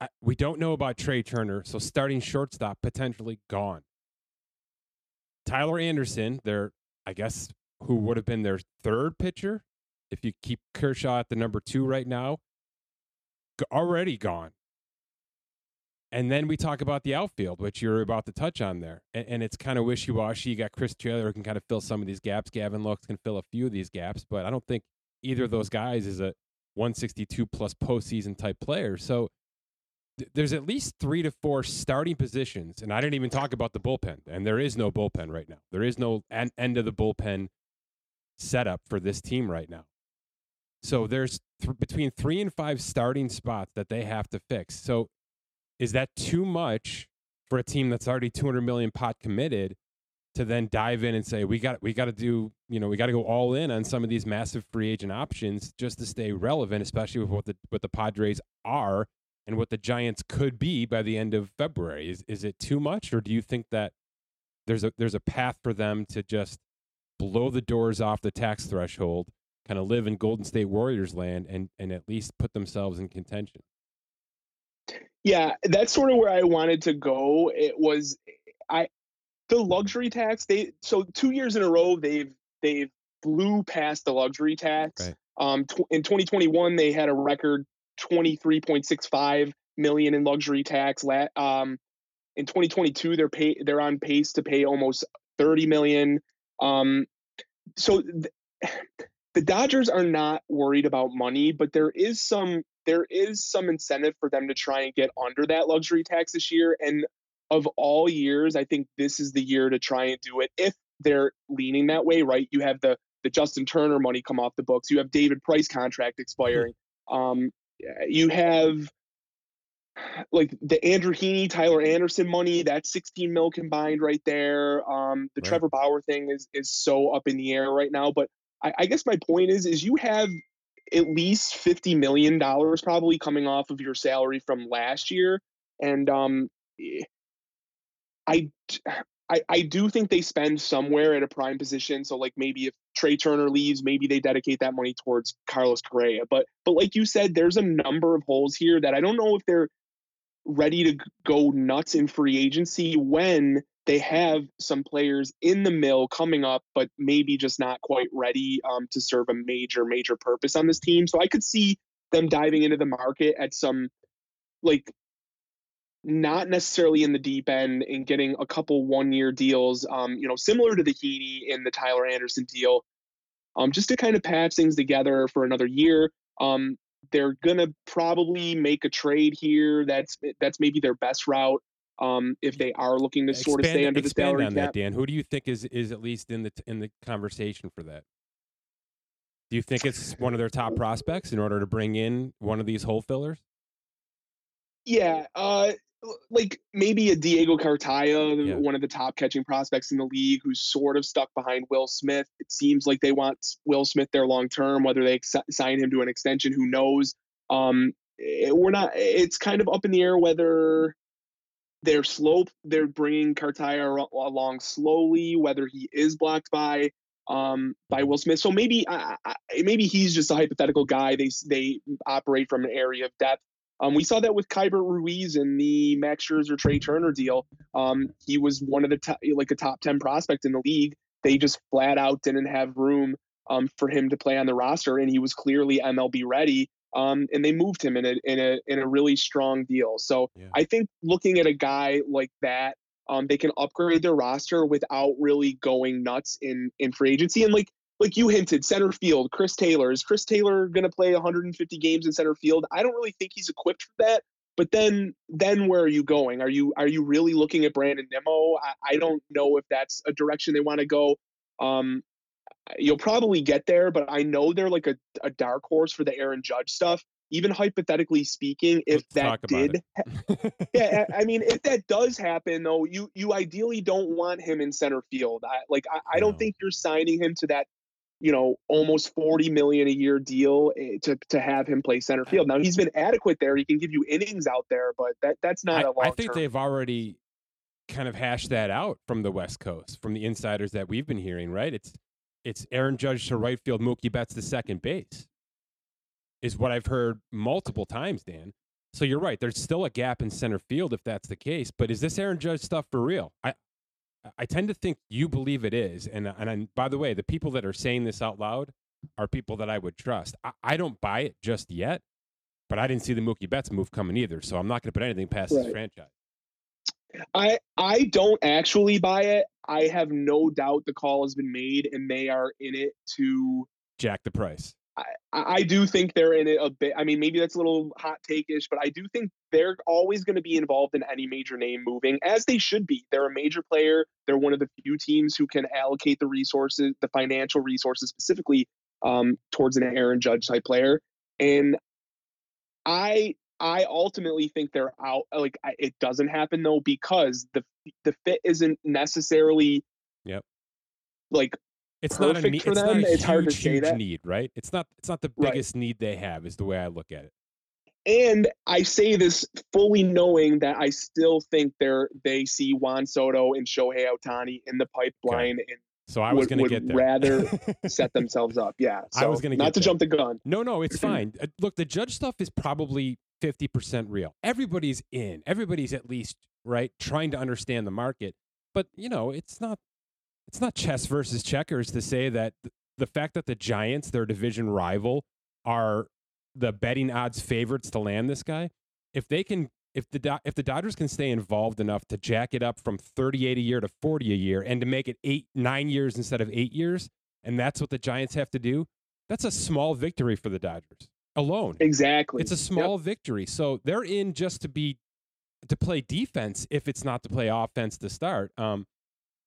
I, we don't know about Trea Turner, so starting shortstop potentially gone. Tyler Anderson, their I guess who would have been their third pitcher if you keep Kershaw at the number two right now, already gone. And then we talk about the outfield, which you're about to touch on there. And, and it's kind of wishy washy. You got Chris Taylor who can kind of fill some of these gaps. Gavin Lux can fill a few of these gaps, but I don't think either of those guys is a 162 plus postseason type player. So th- there's at least three to four starting positions. And I didn't even talk about the bullpen. And there is no bullpen right now. There is no an- end of the bullpen setup for this team right now. So there's th- between three and five starting spots that they have to fix. So is that too much for a team that's already 200 million pot committed to then dive in and say we got we got to do you know we got to go all in on some of these massive free agent options just to stay relevant especially with what the what the Padres are and what the Giants could be by the end of February. Is is it too much or do you think that there's a there's a path for them to just blow the doors off the tax threshold kind of live in Golden State Warriors land and and at least put themselves in contention yeah, that's sort of where I wanted to go. It was I the luxury tax. They so two years in a row they've they've blew past the luxury tax. Right. Um, tw- in 2021 they had a record 23.65 million in luxury tax. La- um, in 2022 they're pay they're on pace to pay almost 30 million. Um, so th- the Dodgers are not worried about money, but there is some there is some incentive for them to try and get under that luxury tax this year. And of all years, I think this is the year to try and do it if they're leaning that way, right? You have the the Justin Turner money come off the books. You have David Price contract hmm. expiring. Um, you have like the Andrew Heaney, Tyler Anderson money. That's 16 mil combined right there. Um, the right. Trevor Bauer thing is is so up in the air right now. But I, I guess my point is is you have at least fifty million dollars probably coming off of your salary from last year, and um, I. I, I do think they spend somewhere at a prime position. So like maybe if Trea Turner leaves, maybe they dedicate that money towards Carlos Correa. But but like you said, there's a number of holes here that I don't know if they're ready to go nuts in free agency when they have some players in the mill coming up, but maybe just not quite ready um, to serve a major, major purpose on this team. So I could see them diving into the market at some like not necessarily in the deep end and getting a couple one year deals, um, you know, similar to the Heaney and the Tyler Anderson deal, um, just to kind of patch things together for another year. Um, they're gonna probably make a trade here. That's that's maybe their best route um, if they are looking to expand, sort of stay under the salary on cap. That, Dan, who do you think is is at least in the in the conversation for that? Do you think it's one of their top prospects in order to bring in one of these hole fillers? Yeah, uh, like maybe a Diego Cartaya, yeah. one of the top catching prospects in the league, who's sort of stuck behind Will Smith. It seems like they want Will Smith there long term. Whether they ex- sign him to an extension, who knows? Um, it, we're not. It's kind of up in the air whether they're slow. They're bringing Cartaya along slowly, whether he is blocked by um, by Will Smith. So maybe I, maybe he's just a hypothetical guy. They they operate from an area of depth. Um, we saw that with Keibert Ruiz in the Max Scherzer Trea Turner deal. Um, he was one of the top, like a top ten prospect in the league. They just flat out didn't have room um, for him to play on the roster, and he was clearly MLB ready um, and they moved him in a in a in a really strong deal. So yeah. I think looking at a guy like that, um, they can upgrade their roster without really going nuts in in free agency. And like like you hinted, center field, Chris Taylor is Chris Taylor going to play 150 games in center field? I don't really think he's equipped for that. But then then where are you going? Are you are you really looking at Brandon Nimmo? I, I don't know if that's a direction they want to go. Um, you'll probably get there, but I know they're like a, a dark horse for the Aaron Judge stuff. Even hypothetically speaking, if Let's that did, yeah, I mean, if that does happen, though, you you ideally don't want him in center field. I like, I, I don't think you're signing him to that you know, almost 40 million a year deal eh, to to have him play center field. Now he's been adequate there. He can give you innings out there, but that that's not I, a long I think they've already kind of hashed that out from the West Coast, from the insiders that we've been hearing, right? It's it's Aaron Judge to right field, Mookie Betts to second base, is what I've heard multiple times, Dan. So you're right. There's still a gap in center field if that's the case. But is this Aaron Judge stuff for real? I I tend to think you believe it is. And uh, and I, by the way, the people that are saying this out loud are people that I would trust. I, I don't buy it just yet, but I didn't see the Mookie Betts move coming either. So I'm not going to put anything past right. this franchise. I I don't actually buy it. I have no doubt the call has been made and they are in it to jack the price. I, I do think they're in it a bit. I mean, maybe that's a little hot take-ish, but I do think they're always going to be involved in any major name moving, as they should be. They're a major player. They're one of the few teams who can allocate the resources, the financial resources specifically um, towards an Aaron Judge type player. And I I ultimately think they're out. Like I, it doesn't happen though because the the fit isn't necessarily. Yep. Like it's not a need, it's them. Not a it's huge, hard to say huge that. need, right? It's not it's not the biggest right. need they have is the way I look at it. And I say this fully knowing that I still think they're they see Juan Soto and Shohei Ohtani in the pipeline okay. and so I was going to get there. rather set themselves up. Yeah. So I was going to not to there. jump the gun. No, no, it's fine. Uh, look, the judge stuff is probably 50% real. Everybody's in. Everybody's at least, right, trying to understand the market. But, you know, it's not it's not chess versus checkers to say that the fact that the Giants, their division rival, are the betting odds favorites to land this guy. If they can if the if the Dodgers can stay involved enough to jack it up from 38 a year to 40 a year and to make it 8 9 years instead of 8 years, and that's what the Giants have to do, that's a small victory for the Dodgers alone. Exactly. It's a small yep. victory. So they're in just to be to play defense if it's not to play offense to start. Um,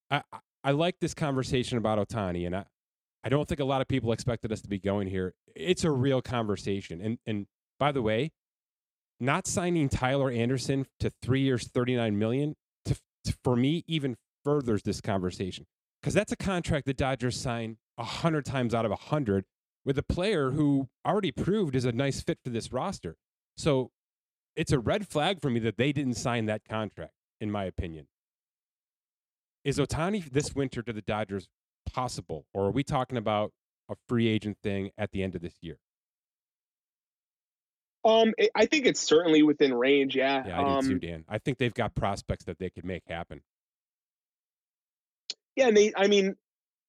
I I like this conversation about Ohtani, and I I don't think a lot of people expected us to be going here. It's a real conversation, and and by the way, not signing Tyler Anderson to three years, thirty nine million, to, to, for me even furthers this conversation because that's a contract the Dodgers sign a hundred times out of a hundred with a player who already proved is a nice fit for this roster. So it's a red flag for me that they didn't sign that contract, in my opinion. Is Ohtani this winter to the Dodgers possible, or are we talking about a free agent thing at the end of this year? Um, I think it's certainly within range. Yeah. Yeah, I um, do too, Dan. I think they've got prospects that they could make happen. Yeah, and they. I mean,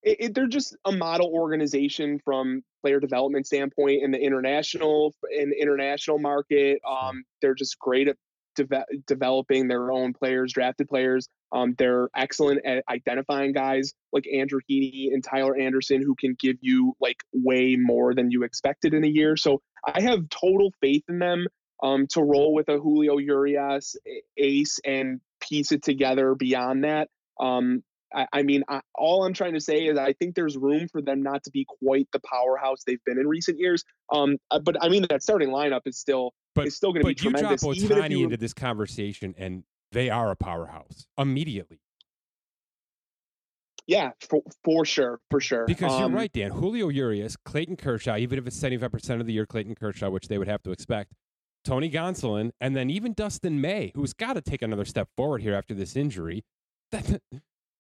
it, it, they're just a model organization from player development standpoint in the international in the international market. Um, they're just great at de- developing their own players, drafted players. Um, they're excellent at identifying guys like Andrew Heaney and Tyler Anderson who can give you like way more than you expected in a year. So I have total faith in them um, to roll with a Julio Urias ace and piece it together beyond that. Um, I, I mean, I, all I'm trying to say is I think there's room for them not to be quite the powerhouse they've been in recent years. Um, uh, but I mean, that starting lineup is still but, is still going to be tremendous. But you drop Ohtani you, into this conversation, and they are a powerhouse immediately. Yeah, for, for sure, for sure. Because um, you're right, Dan. Julio Urias, Clayton Kershaw, even if it's 75% of the year, Clayton Kershaw, which they would have to expect, Tony Gonsolin, and then even Dustin May, who's got to take another step forward here after this injury. That,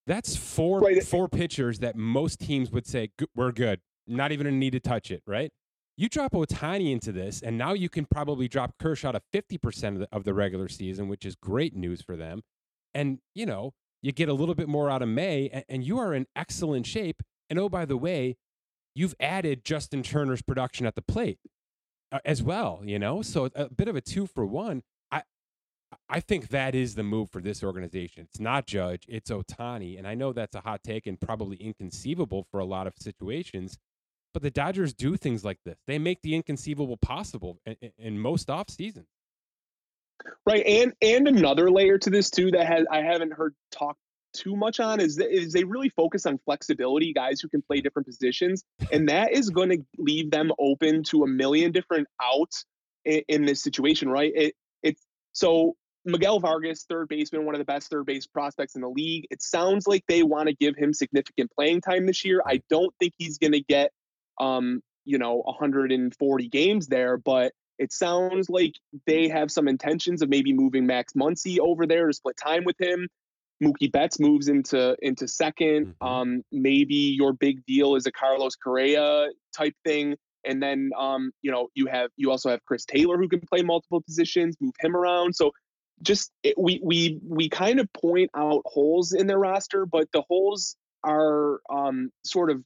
that's four four pitchers that most teams would say we're good, not even a need to touch it, right? You drop Ohtani into this, and now you can probably drop Kershaw to fifty percent of the, of the regular season, which is great news for them. And you know, you get a little bit more out of May, and, and you are in excellent shape. And oh, by the way, you've added Justin Turner's production at the plate uh, as well. You know, so a bit of a two for one. I think that is the move for this organization. It's not Judge, it's Ohtani. And I know that's a hot take and probably inconceivable for a lot of situations, but the Dodgers do things like this. They make the inconceivable possible in, in most off seasons. Right, and and another layer to this too that has I haven't heard talk too much on is that, is they really focus on flexibility, guys who can play different positions, and that is going to leave them open to a million different outs in, in this situation, right? It it's so Miguel Vargas, third baseman, one of the best third base prospects in the league. It sounds like they want to give him significant playing time this year. I don't think he's going to get, um, you know, 140 games there, but it sounds like they have some intentions of maybe moving Max Muncy over there to split time with him. Mookie Betts moves into into 2nd Mhm. Um, maybe your big deal is a Carlos Correa type thing, and then um, you know you have you also have Chris Taylor who can play multiple positions, move him around. So just it, we we we kind of point out holes in their roster, but the holes are um, sort of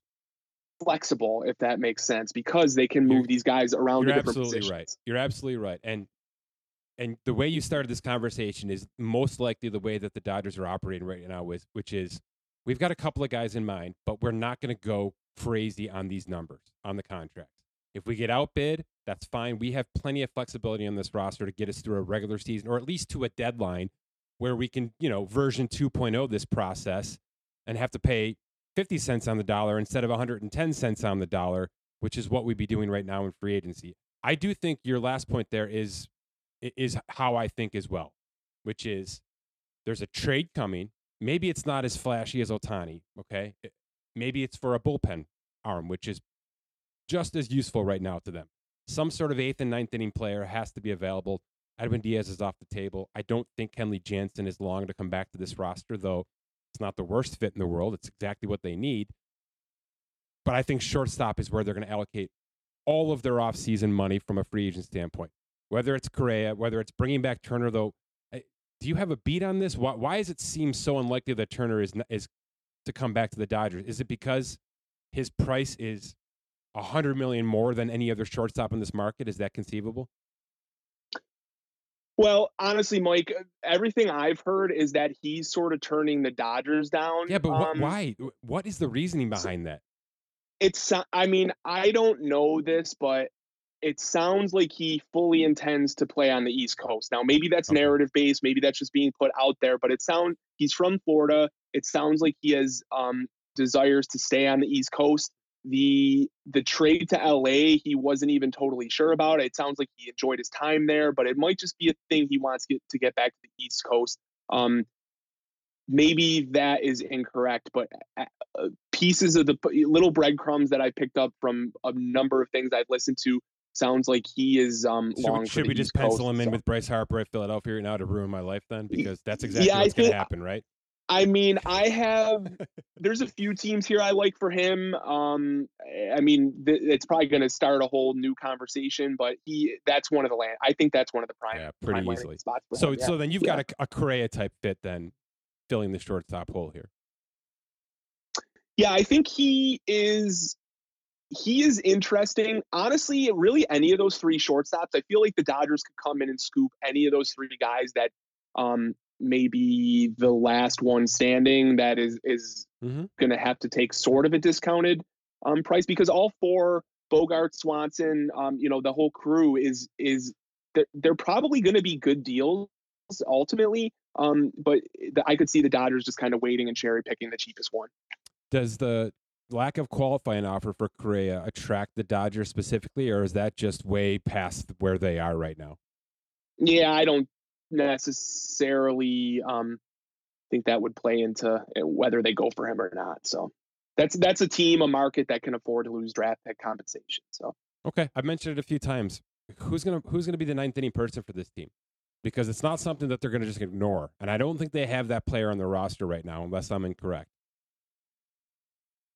flexible, if that makes sense, because they can move You're- these guys around You're different absolutely positions. right. You're absolutely right. And and the way you started this conversation is most likely the way that the Dodgers are operating right now with which is we've got a couple of guys in mind, but we're not going to go crazy on these numbers on the contracts. If we get outbid, that's fine. We have plenty of flexibility on this roster to get us through a regular season or at least to a deadline where we can, you know, version 2.0 this process and have to pay 50 cents on the dollar instead of 110 cents on the dollar, which is what we'd be doing right now in free agency. I do think your last point there is is how I think as well, which is there's a trade coming. Maybe it's not as flashy as Ohtani, okay? Maybe it's for a bullpen arm, which is just as useful right now to them. Some sort of eighth and ninth inning player has to be available. Edwin Diaz is off the table. I don't think Kenley Jansen is long to come back to this roster, though it's not the worst fit in the world. It's exactly what they need. But I think shortstop is where they're going to allocate all of their offseason money from a free agent standpoint. Whether it's Correa, whether it's bringing back Turner, though, I- do you have a beat on this? Why, why does it seem so unlikely that Turner is is to come back to the Dodgers? Is it because his price is a hundred million more than any other shortstop in this market? Is that conceivable? Well, honestly, Mike, everything I've heard is that he's sort of turning the Dodgers down. Yeah, but Um, why? What is the reasoning behind that? It's, I mean, I don't know this, but it sounds like he fully intends to play on the East Coast. Now, maybe that's Okay. narrative based, maybe that's just being put out there, but it sounds he's from Florida. It sounds like he has um, desires to stay on the East Coast. The the trade to LA, he wasn't even totally sure about. It sounds like he enjoyed his time there, but it might just be a thing he wants to get, to get back to the East Coast. Um, maybe that is incorrect, but uh, uh, pieces of the little breadcrumbs that I picked up from a number of things I've listened to sounds like he is um Should, long we, should we just East Coast, pencil him in so- with Bryce Harper at Philadelphia right now to ruin my life then? Because that's exactly I what's going to happen, right? I mean, I have. there's a few teams here I like for him. Um, I mean, th- it's probably going to start a whole new conversation, but he that's one of the land. I think that's one of the prime. Yeah, pretty prime easily. Spots So, him, yeah. so then you've Yeah. got a, a Correa type fit then, filling the shortstop hole here. Yeah, I think he is he is interesting. Honestly, really any of those three shortstops, I feel like the Dodgers could come in and scoop any of those three guys that um maybe the last one standing that is is Mm-hmm. going to have to take sort of a discounted um price because all four Bogart, Swanson, um you know, the whole crew is is they're, they're probably going to be good deals ultimately. Um, but the, I could see the Dodgers just kind of waiting and cherry picking the cheapest one. Does the lack of qualifying offer for Correa attract the Dodgers specifically, or is that just way past where they are right now? Yeah, I don't necessarily um, think that would play into uh, whether they go for him or not. So that's that's a team, a market that can afford to lose draft pick compensation. So Okay, I've mentioned it a few times. Who's gonna Who's gonna be the ninth inning person for this team? Because it's not something that they're gonna just ignore, and I don't think they have that player on their roster right now, unless I'm incorrect.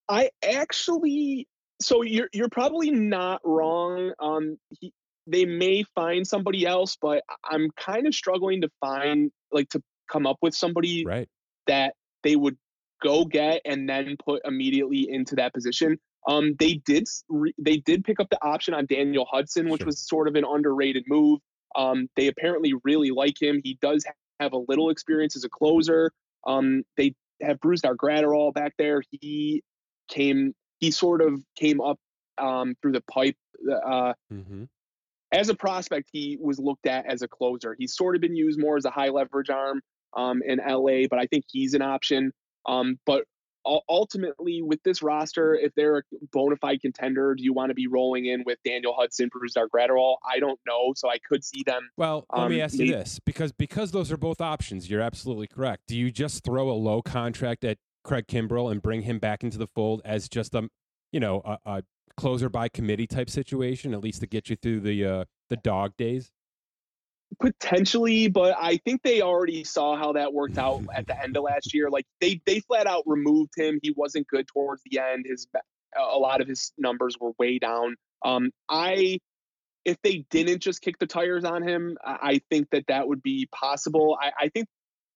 I actually, so you're you're probably not wrong. Um, he, they may find somebody else, but I'm kind of struggling to find like to come up with somebody Right? that they would go get and then put immediately into that position. Um, they did re- they did pick up the option on Daniel Hudson, which Sure. was sort of an underrated move. Um, they apparently really like him. He does have a little experience as a closer. Um, they have Brusdar Graterol back there. He came he sort of came up um, through the pipe. Uh, Mm-hmm. As a prospect, he was looked at as a closer. He's sort of been used more as a high leverage arm um, in LA, but I think he's an option. Um, but ultimately with this roster, if they're a bona fide contender, do you want to be rolling in with Daniel Hudson, Brusdar Graterol? I don't know. So I could see them. Well, let um, me ask you this because because those are both options. You're absolutely correct. Do you just throw a low contract at Craig Kimbrel and bring him back into the fold as just a you know a, a closer by committee type situation, at least to get you through the uh, the dog days? Potentially, but I think they already saw how that worked out at the end of last year. Like they they flat out removed him. He wasn't good towards the end. His a lot of his numbers were way down. Um, I if they didn't just kick the tires on him, I think that that would be possible. I, I think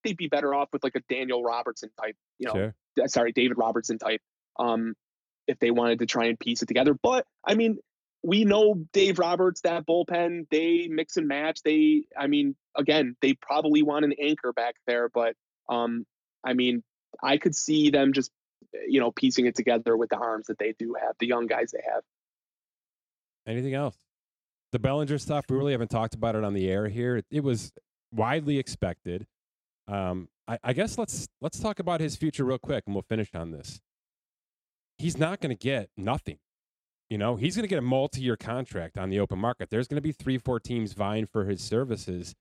they'd be better off with like a Daniel Robertson type, you know, sure. sorry, David Robertson type, um, if they wanted to try and piece it together. But I mean, we know Dave Roberts, that bullpen, they mix and match. They, I mean, again, they probably want an anchor back there, but um, I mean, I could see them just, you know, piecing it together with the arms that they do have, the young guys they have. Anything else? The Bellinger stuff, we really haven't talked about it on the air here. It, it was widely expected. Um, I, I guess let's let's talk about his future real quick, and we'll finish on this. He's not going to get nothing you know, he's going to get a multi year contract on the open market. There's going to be three, four teams vying for his services.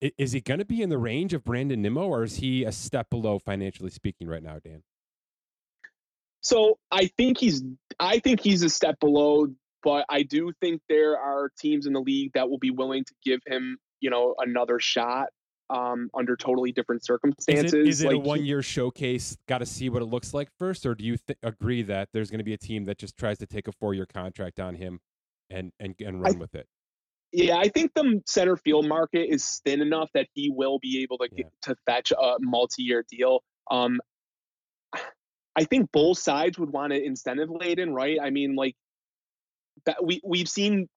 Is he going to be in the range of Brandon Nimmo, or is he a step below financially speaking right now, Dan? So I think he's I think he's a step below, but I do think there are teams in the league that will be willing to give him, you know, another shot um, under totally different circumstances. Is it, is it like, a one year showcase? Got to see what it looks like first, or do you th- agree that there's going to be a team that just tries to take a four year contract on him and and and run I, with it? Yeah, I think the center field market is thin enough that he will be able to get, to fetch a multi year deal. Um, I think both sides would want to incentive laden, right? I mean, like we we've seen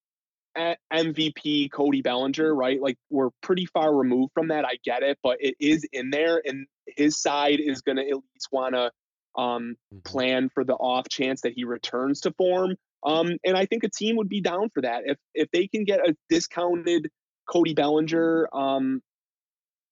MVP Cody Bellinger, right? Like we're pretty far removed from that. I get it, but it is in there, and his side is going to at least want to um, mm-hmm. plan for the off chance that he returns to form. Um, and I think a team would be down for that if if they can get a discounted Cody Bellinger. Um,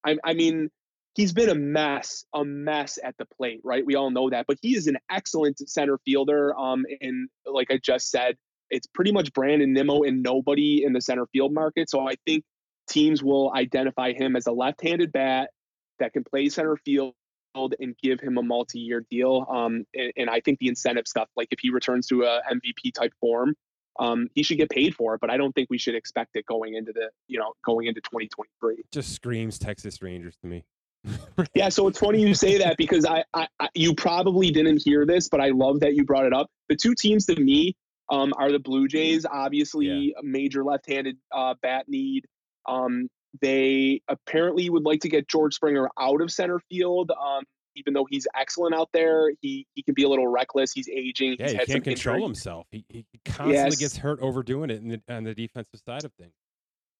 I, I mean, he's been a mess, a mess at the plate, right? We all know that, but he is an excellent center fielder. Um, and like I just said, it's pretty much Brandon Nimmo and nobody in the center field market. So I think teams will identify him as a left-handed bat that can play center field and give him a multi-year deal. Um, and, and, I think the incentive stuff, like if he returns to a MVP type form, um, he should get paid for it. But I don't think we should expect it going into the, you know, going into 2023. Just screams Texas Rangers to me. yeah, so it's funny you say that because I, I, I, you probably didn't hear this, but I love that you brought it up. The two teams to me um, are the Blue Jays. Obviously, yeah. a major left-handed uh, bat need. Um, they apparently would like to get George Springer out of center field. Um, even though he's excellent out there, he he can be a little reckless. He's aging. Yeah, he's he can't control injury. himself. He, he constantly yes. gets hurt overdoing it the, on the defensive side of things.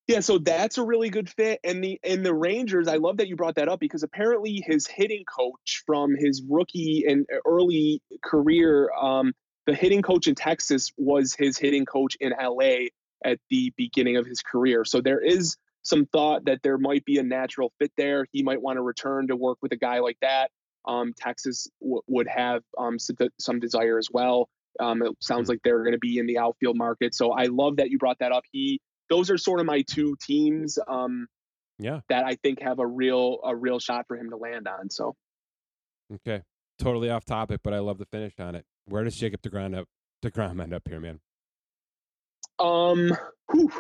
Yeah, so that's a really good fit. And the and the Rangers, I love that you brought that up because apparently his hitting coach from his rookie and early career um, the hitting coach in Texas was his hitting coach in LA at the beginning of his career. So there is some thought that there might be a natural fit there. He might want to return to work with a guy like that. Um, Texas w- would have um, some desire as well. Um, it sounds hmm. like they're going to be in the outfield market. So I love that you brought that up. He, those are sort of my two teams. Um, yeah, that I think have a real a real shot for him to land on. So, okay, totally off topic, but I love the finish on it. Where does Jacob Degrom up Degrom end up here, man? Um, whew,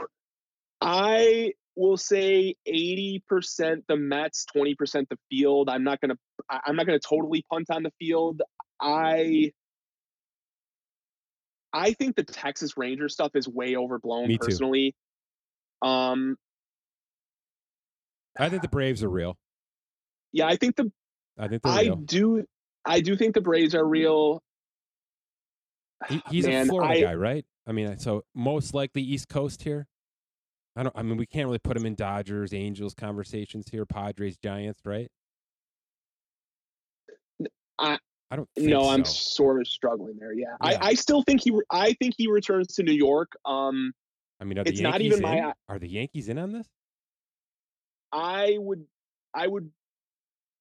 I will say eighty percent the Mets, twenty percent the field. I'm not gonna I'm not gonna totally punt on the field. I I think the Texas Ranger stuff is way overblown Me personally. Too. Um I think the Braves are real. Yeah, I think the I think I real. do I do think the Braves are real. He, he's Man, a Florida I, guy, right? I mean, so most likely East Coast here. I don't. I mean, we can't really put him in Dodgers, Angels conversations here, Padres, Giants, right? I I don't. no, so. I'm sort of struggling there. Yeah. yeah, I, I still think he. I think he returns to New York. Um, I mean, it's not even in? my. Are the Yankees in on this? I would. I would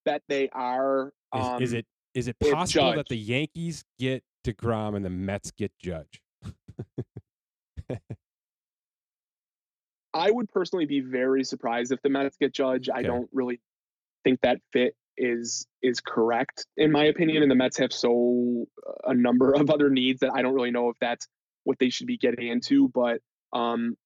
bet they are. Um, is, is, um it Is it possible that the Yankees get DeGrom and the Mets get Judge? I would personally be very surprised if the Mets get Judge. I don't really think that fit is is correct in my opinion, and the Mets have so a number of other needs that I don't really know if that's what they should be getting into. But um,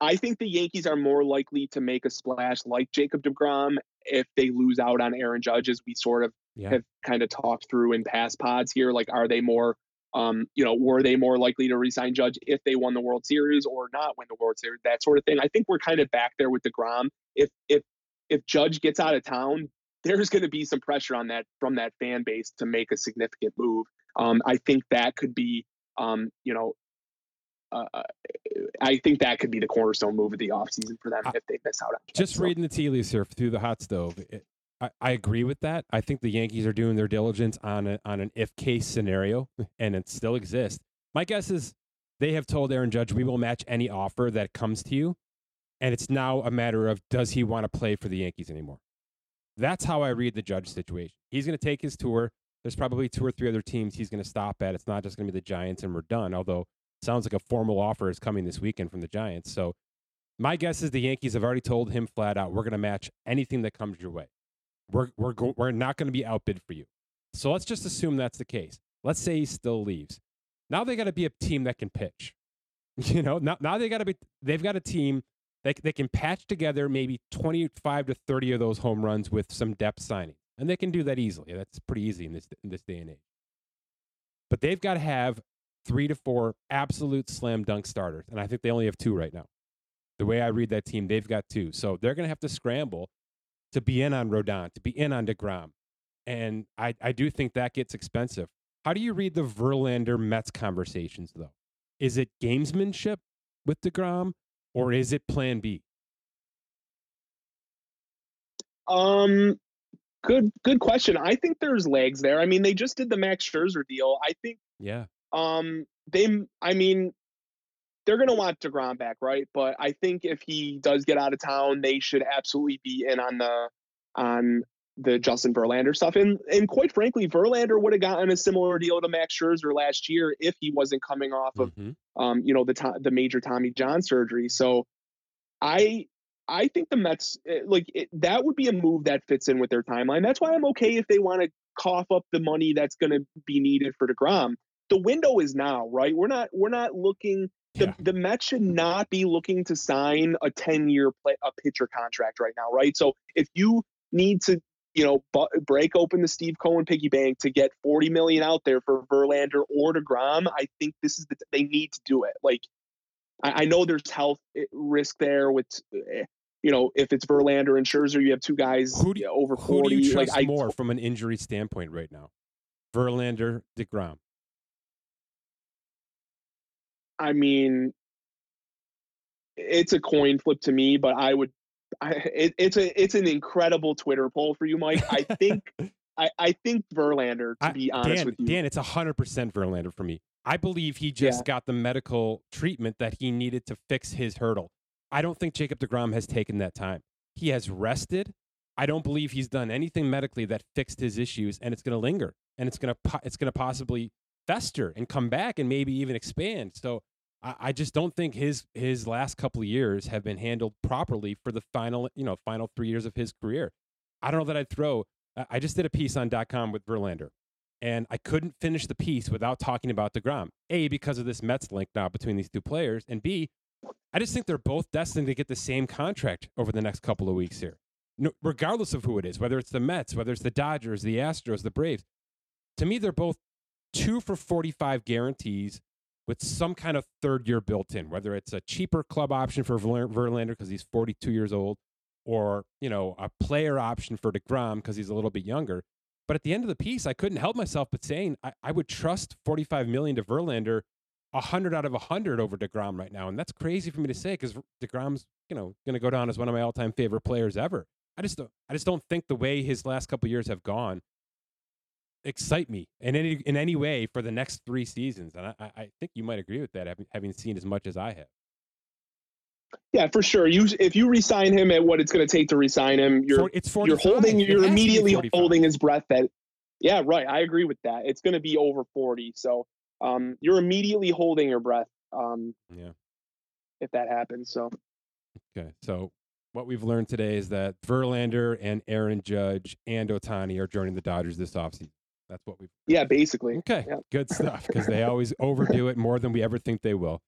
I think the Yankees are more likely to make a splash like Jacob DeGrom if they lose out on Aaron Judge, as we sort of Yeah. have kind of talked through in past pods here. Like, are they more, um, you know, were they more likely to resign Judge if they won the World Series or not win the World Series? That sort of thing. I think we're kind of back there with DeGrom. If if if Judge gets out of town, there's going to be some pressure on that from that fan base to make a significant move. Um, I think that could be, um, you know, uh, I think that could be the cornerstone move of the offseason for them if they miss out on Just So- reading the tea leaves here through the hot stove. It, I, agree with that. I think the Yankees are doing their diligence on a, on an if case scenario, and it still exists. My guess is they have told Aaron Judge, "We will match any offer that comes to you," and it's now a matter of does he want to play for the Yankees anymore. That's how I read the Judge situation. He's going to take his tour. There's probably two or three other teams he's going to stop at. It's not just going to be the Giants, and we're done. Although sounds like a formal offer is coming this weekend from the Giants. So my guess is the Yankees have already told him flat out, we're going to match anything that comes your way. We're we're go- we're not going to be outbid for you. So let's just assume that's the case. Let's say he still leaves. Now they got to be a team that can pitch. You know, now now they got to be they've got a team that they can patch together maybe 25 to 30 of those home runs with some depth signing. And they can do that easily. That's pretty easy in this in this day and age. But they've got to have 3 to 4 absolute slam dunk starters, and I think they only have two right now. The way I read that team, they've got two. So they're going to have to scramble to be in on Rodon, to be in on DeGrom. And I, I do think that gets expensive. How do you read the Verlander Mets conversations, though? Is it gamesmanship with DeGrom or is it plan B? Um, good good question. I think there's legs there. I mean, they just did the Max Scherzer deal. I think Yeah. um they I mean they're gonna want Degrom back, right? But I think if he does get out of town, they should absolutely be in on the on the Justin Verlander stuff. And and quite frankly, Verlander would have gotten a similar deal to Max Scherzer last year if he wasn't coming off of Mhm. um, you know, the to- the major Tommy John surgery. So I I think the Mets eh, like it, that would be a move that fits in with their timeline. That's why I'm okay if they want to cough up the money that's going to be needed for Degrom. The window is now, right? We're not we're not looking. The, Yeah. the Mets should not be looking to sign a 10 year play a pitcher contract right now, right? So if you need to, you know, bu- break open the Steve Cohen piggy bank to get 40 million out there for Verlander or Degrom, I think this is the they need to do it. Like I, I know there's health eh, risk there with, eh, you know, if it's Verlander and Scherzer, you have two guys Who do you- over Who do you like trust I, more from an injury standpoint right now? Verlander, DeGrom. I mean, it's a coin flip to me, but I would. I, it, it's a it's an incredible Twitter poll for you, Mike. I think I, I think Verlander. To I- be honest Dan, with you, Dan, it's 100% Verlander for me. I believe he just Yeah. got the medical treatment that he needed to fix his hurdle. I don't think Jacob DeGrom has taken that time. He has rested. I don't believe he's done anything medically that fixed his issues, and it's going to linger, and it's going to it's going to possibly fester and come back, and maybe even expand. So I, just don't think his his last couple of years have been handled properly for the final you know final three years of his career. I don't know that I'd throw. I- just did a piece on .com with Verlander, and I couldn't finish the piece without talking about DeGrom. A, because of this Mets link now between these two players, and B, I just think they're both destined to get the same contract over the next couple of weeks here, no, regardless of who it is, whether it's the Mets, whether it's the Dodgers, the Astros, the Braves. To me, they're both two for 45 guarantees with some kind of third year built in, whether it's a cheaper club option for Verla- Verlander because he's 42 years old, or you know a player option for Degrom because he's a little bit younger. But at the end of the piece, I couldn't help myself but saying I, I would trust 45 million to Verlander, 100 out of 100 over Degrom right now, and that's crazy for me to say because Degrom's you know going to go down as one of my all-time favorite players ever. I just don't, I just don't think the way his last couple years have gone excite me in any in any way for the next three seasons, and I, I think you might agree with that, having, having seen as much as I have. yeah, for sure. You if you resign him at what it's going to take to resign him, you're 45. you're holding you're has to be immediately holding his breath that Yeah, right. I agree with that. It's going to be over 40. So um, you're immediately holding your breath. Um, yeah. If that happens. So. Okay. So what we've learned today is that Verlander and Aaron Judge and Ohtani are joining the Dodgers this offseason. That's what we've. Yeah, basically. Okay. Yeah. Good stuff because they always overdo it more than we ever think they will.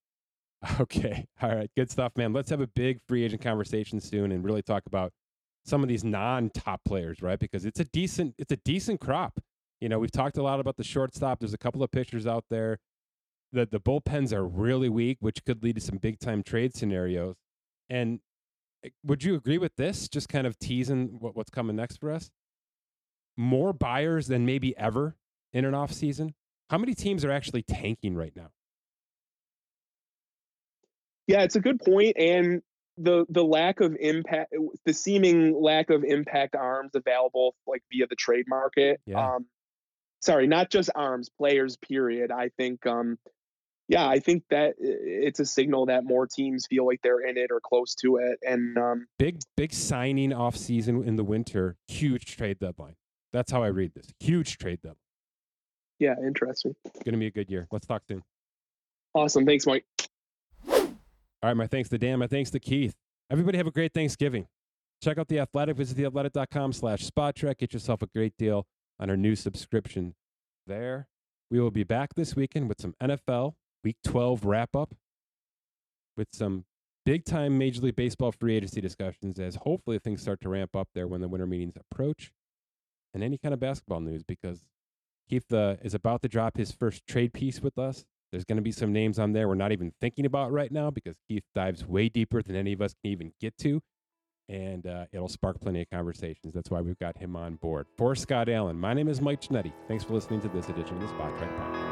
Okay. All right. Good stuff, man. Let's have a big free agent conversation soon and really talk about some of these non-top players, right? Because it's a decent it's a decent crop. You know, we've talked a lot about the shortstop. There's a couple of pitchers out there. The the bullpens are really weak, which could lead to some big time trade scenarios. And eh, would you agree with this? Just kind of teasing what, what's coming next for us. More buyers than maybe ever in an off season. How many teams are actually tanking right now? Yeah, it's a good point, and the the lack of impact, the seeming lack of impact arms available like via the trade market. Yeah. Um, sorry, not just arms, players. Period. I think. Um, yeah, I think that it's a signal that more teams feel like they're in it or close to it, and um, big big signing off season in the winter, huge trade deadline. That's how I read this. Huge trade though. Yeah, interesting. Going to be a good year. Let's talk soon. Awesome. Thanks, Mike. All right, my thanks to Dan. My thanks to Keith. Everybody have a great Thanksgiving. Check out The Athletic. Visit theathletic.com slash Spotrac. Get yourself a great deal on our new subscription there. We will be back this weekend with some NFL Week 12 wrap-up with some big-time Major League Baseball free agency discussions as hopefully things start to ramp up there when the winter meetings approach and any kind of basketball news because Keith uh, is about to drop his first trade piece with us there's going to be some names on there we're not even thinking about right now because Keith dives way deeper than any of us can even get to. And uh, it'll spark plenty of conversations. That's why we've got him on board. For Scott Allen, my name is Mike Ginnitti. Thanks for listening to this edition of the Spotrac Podcast.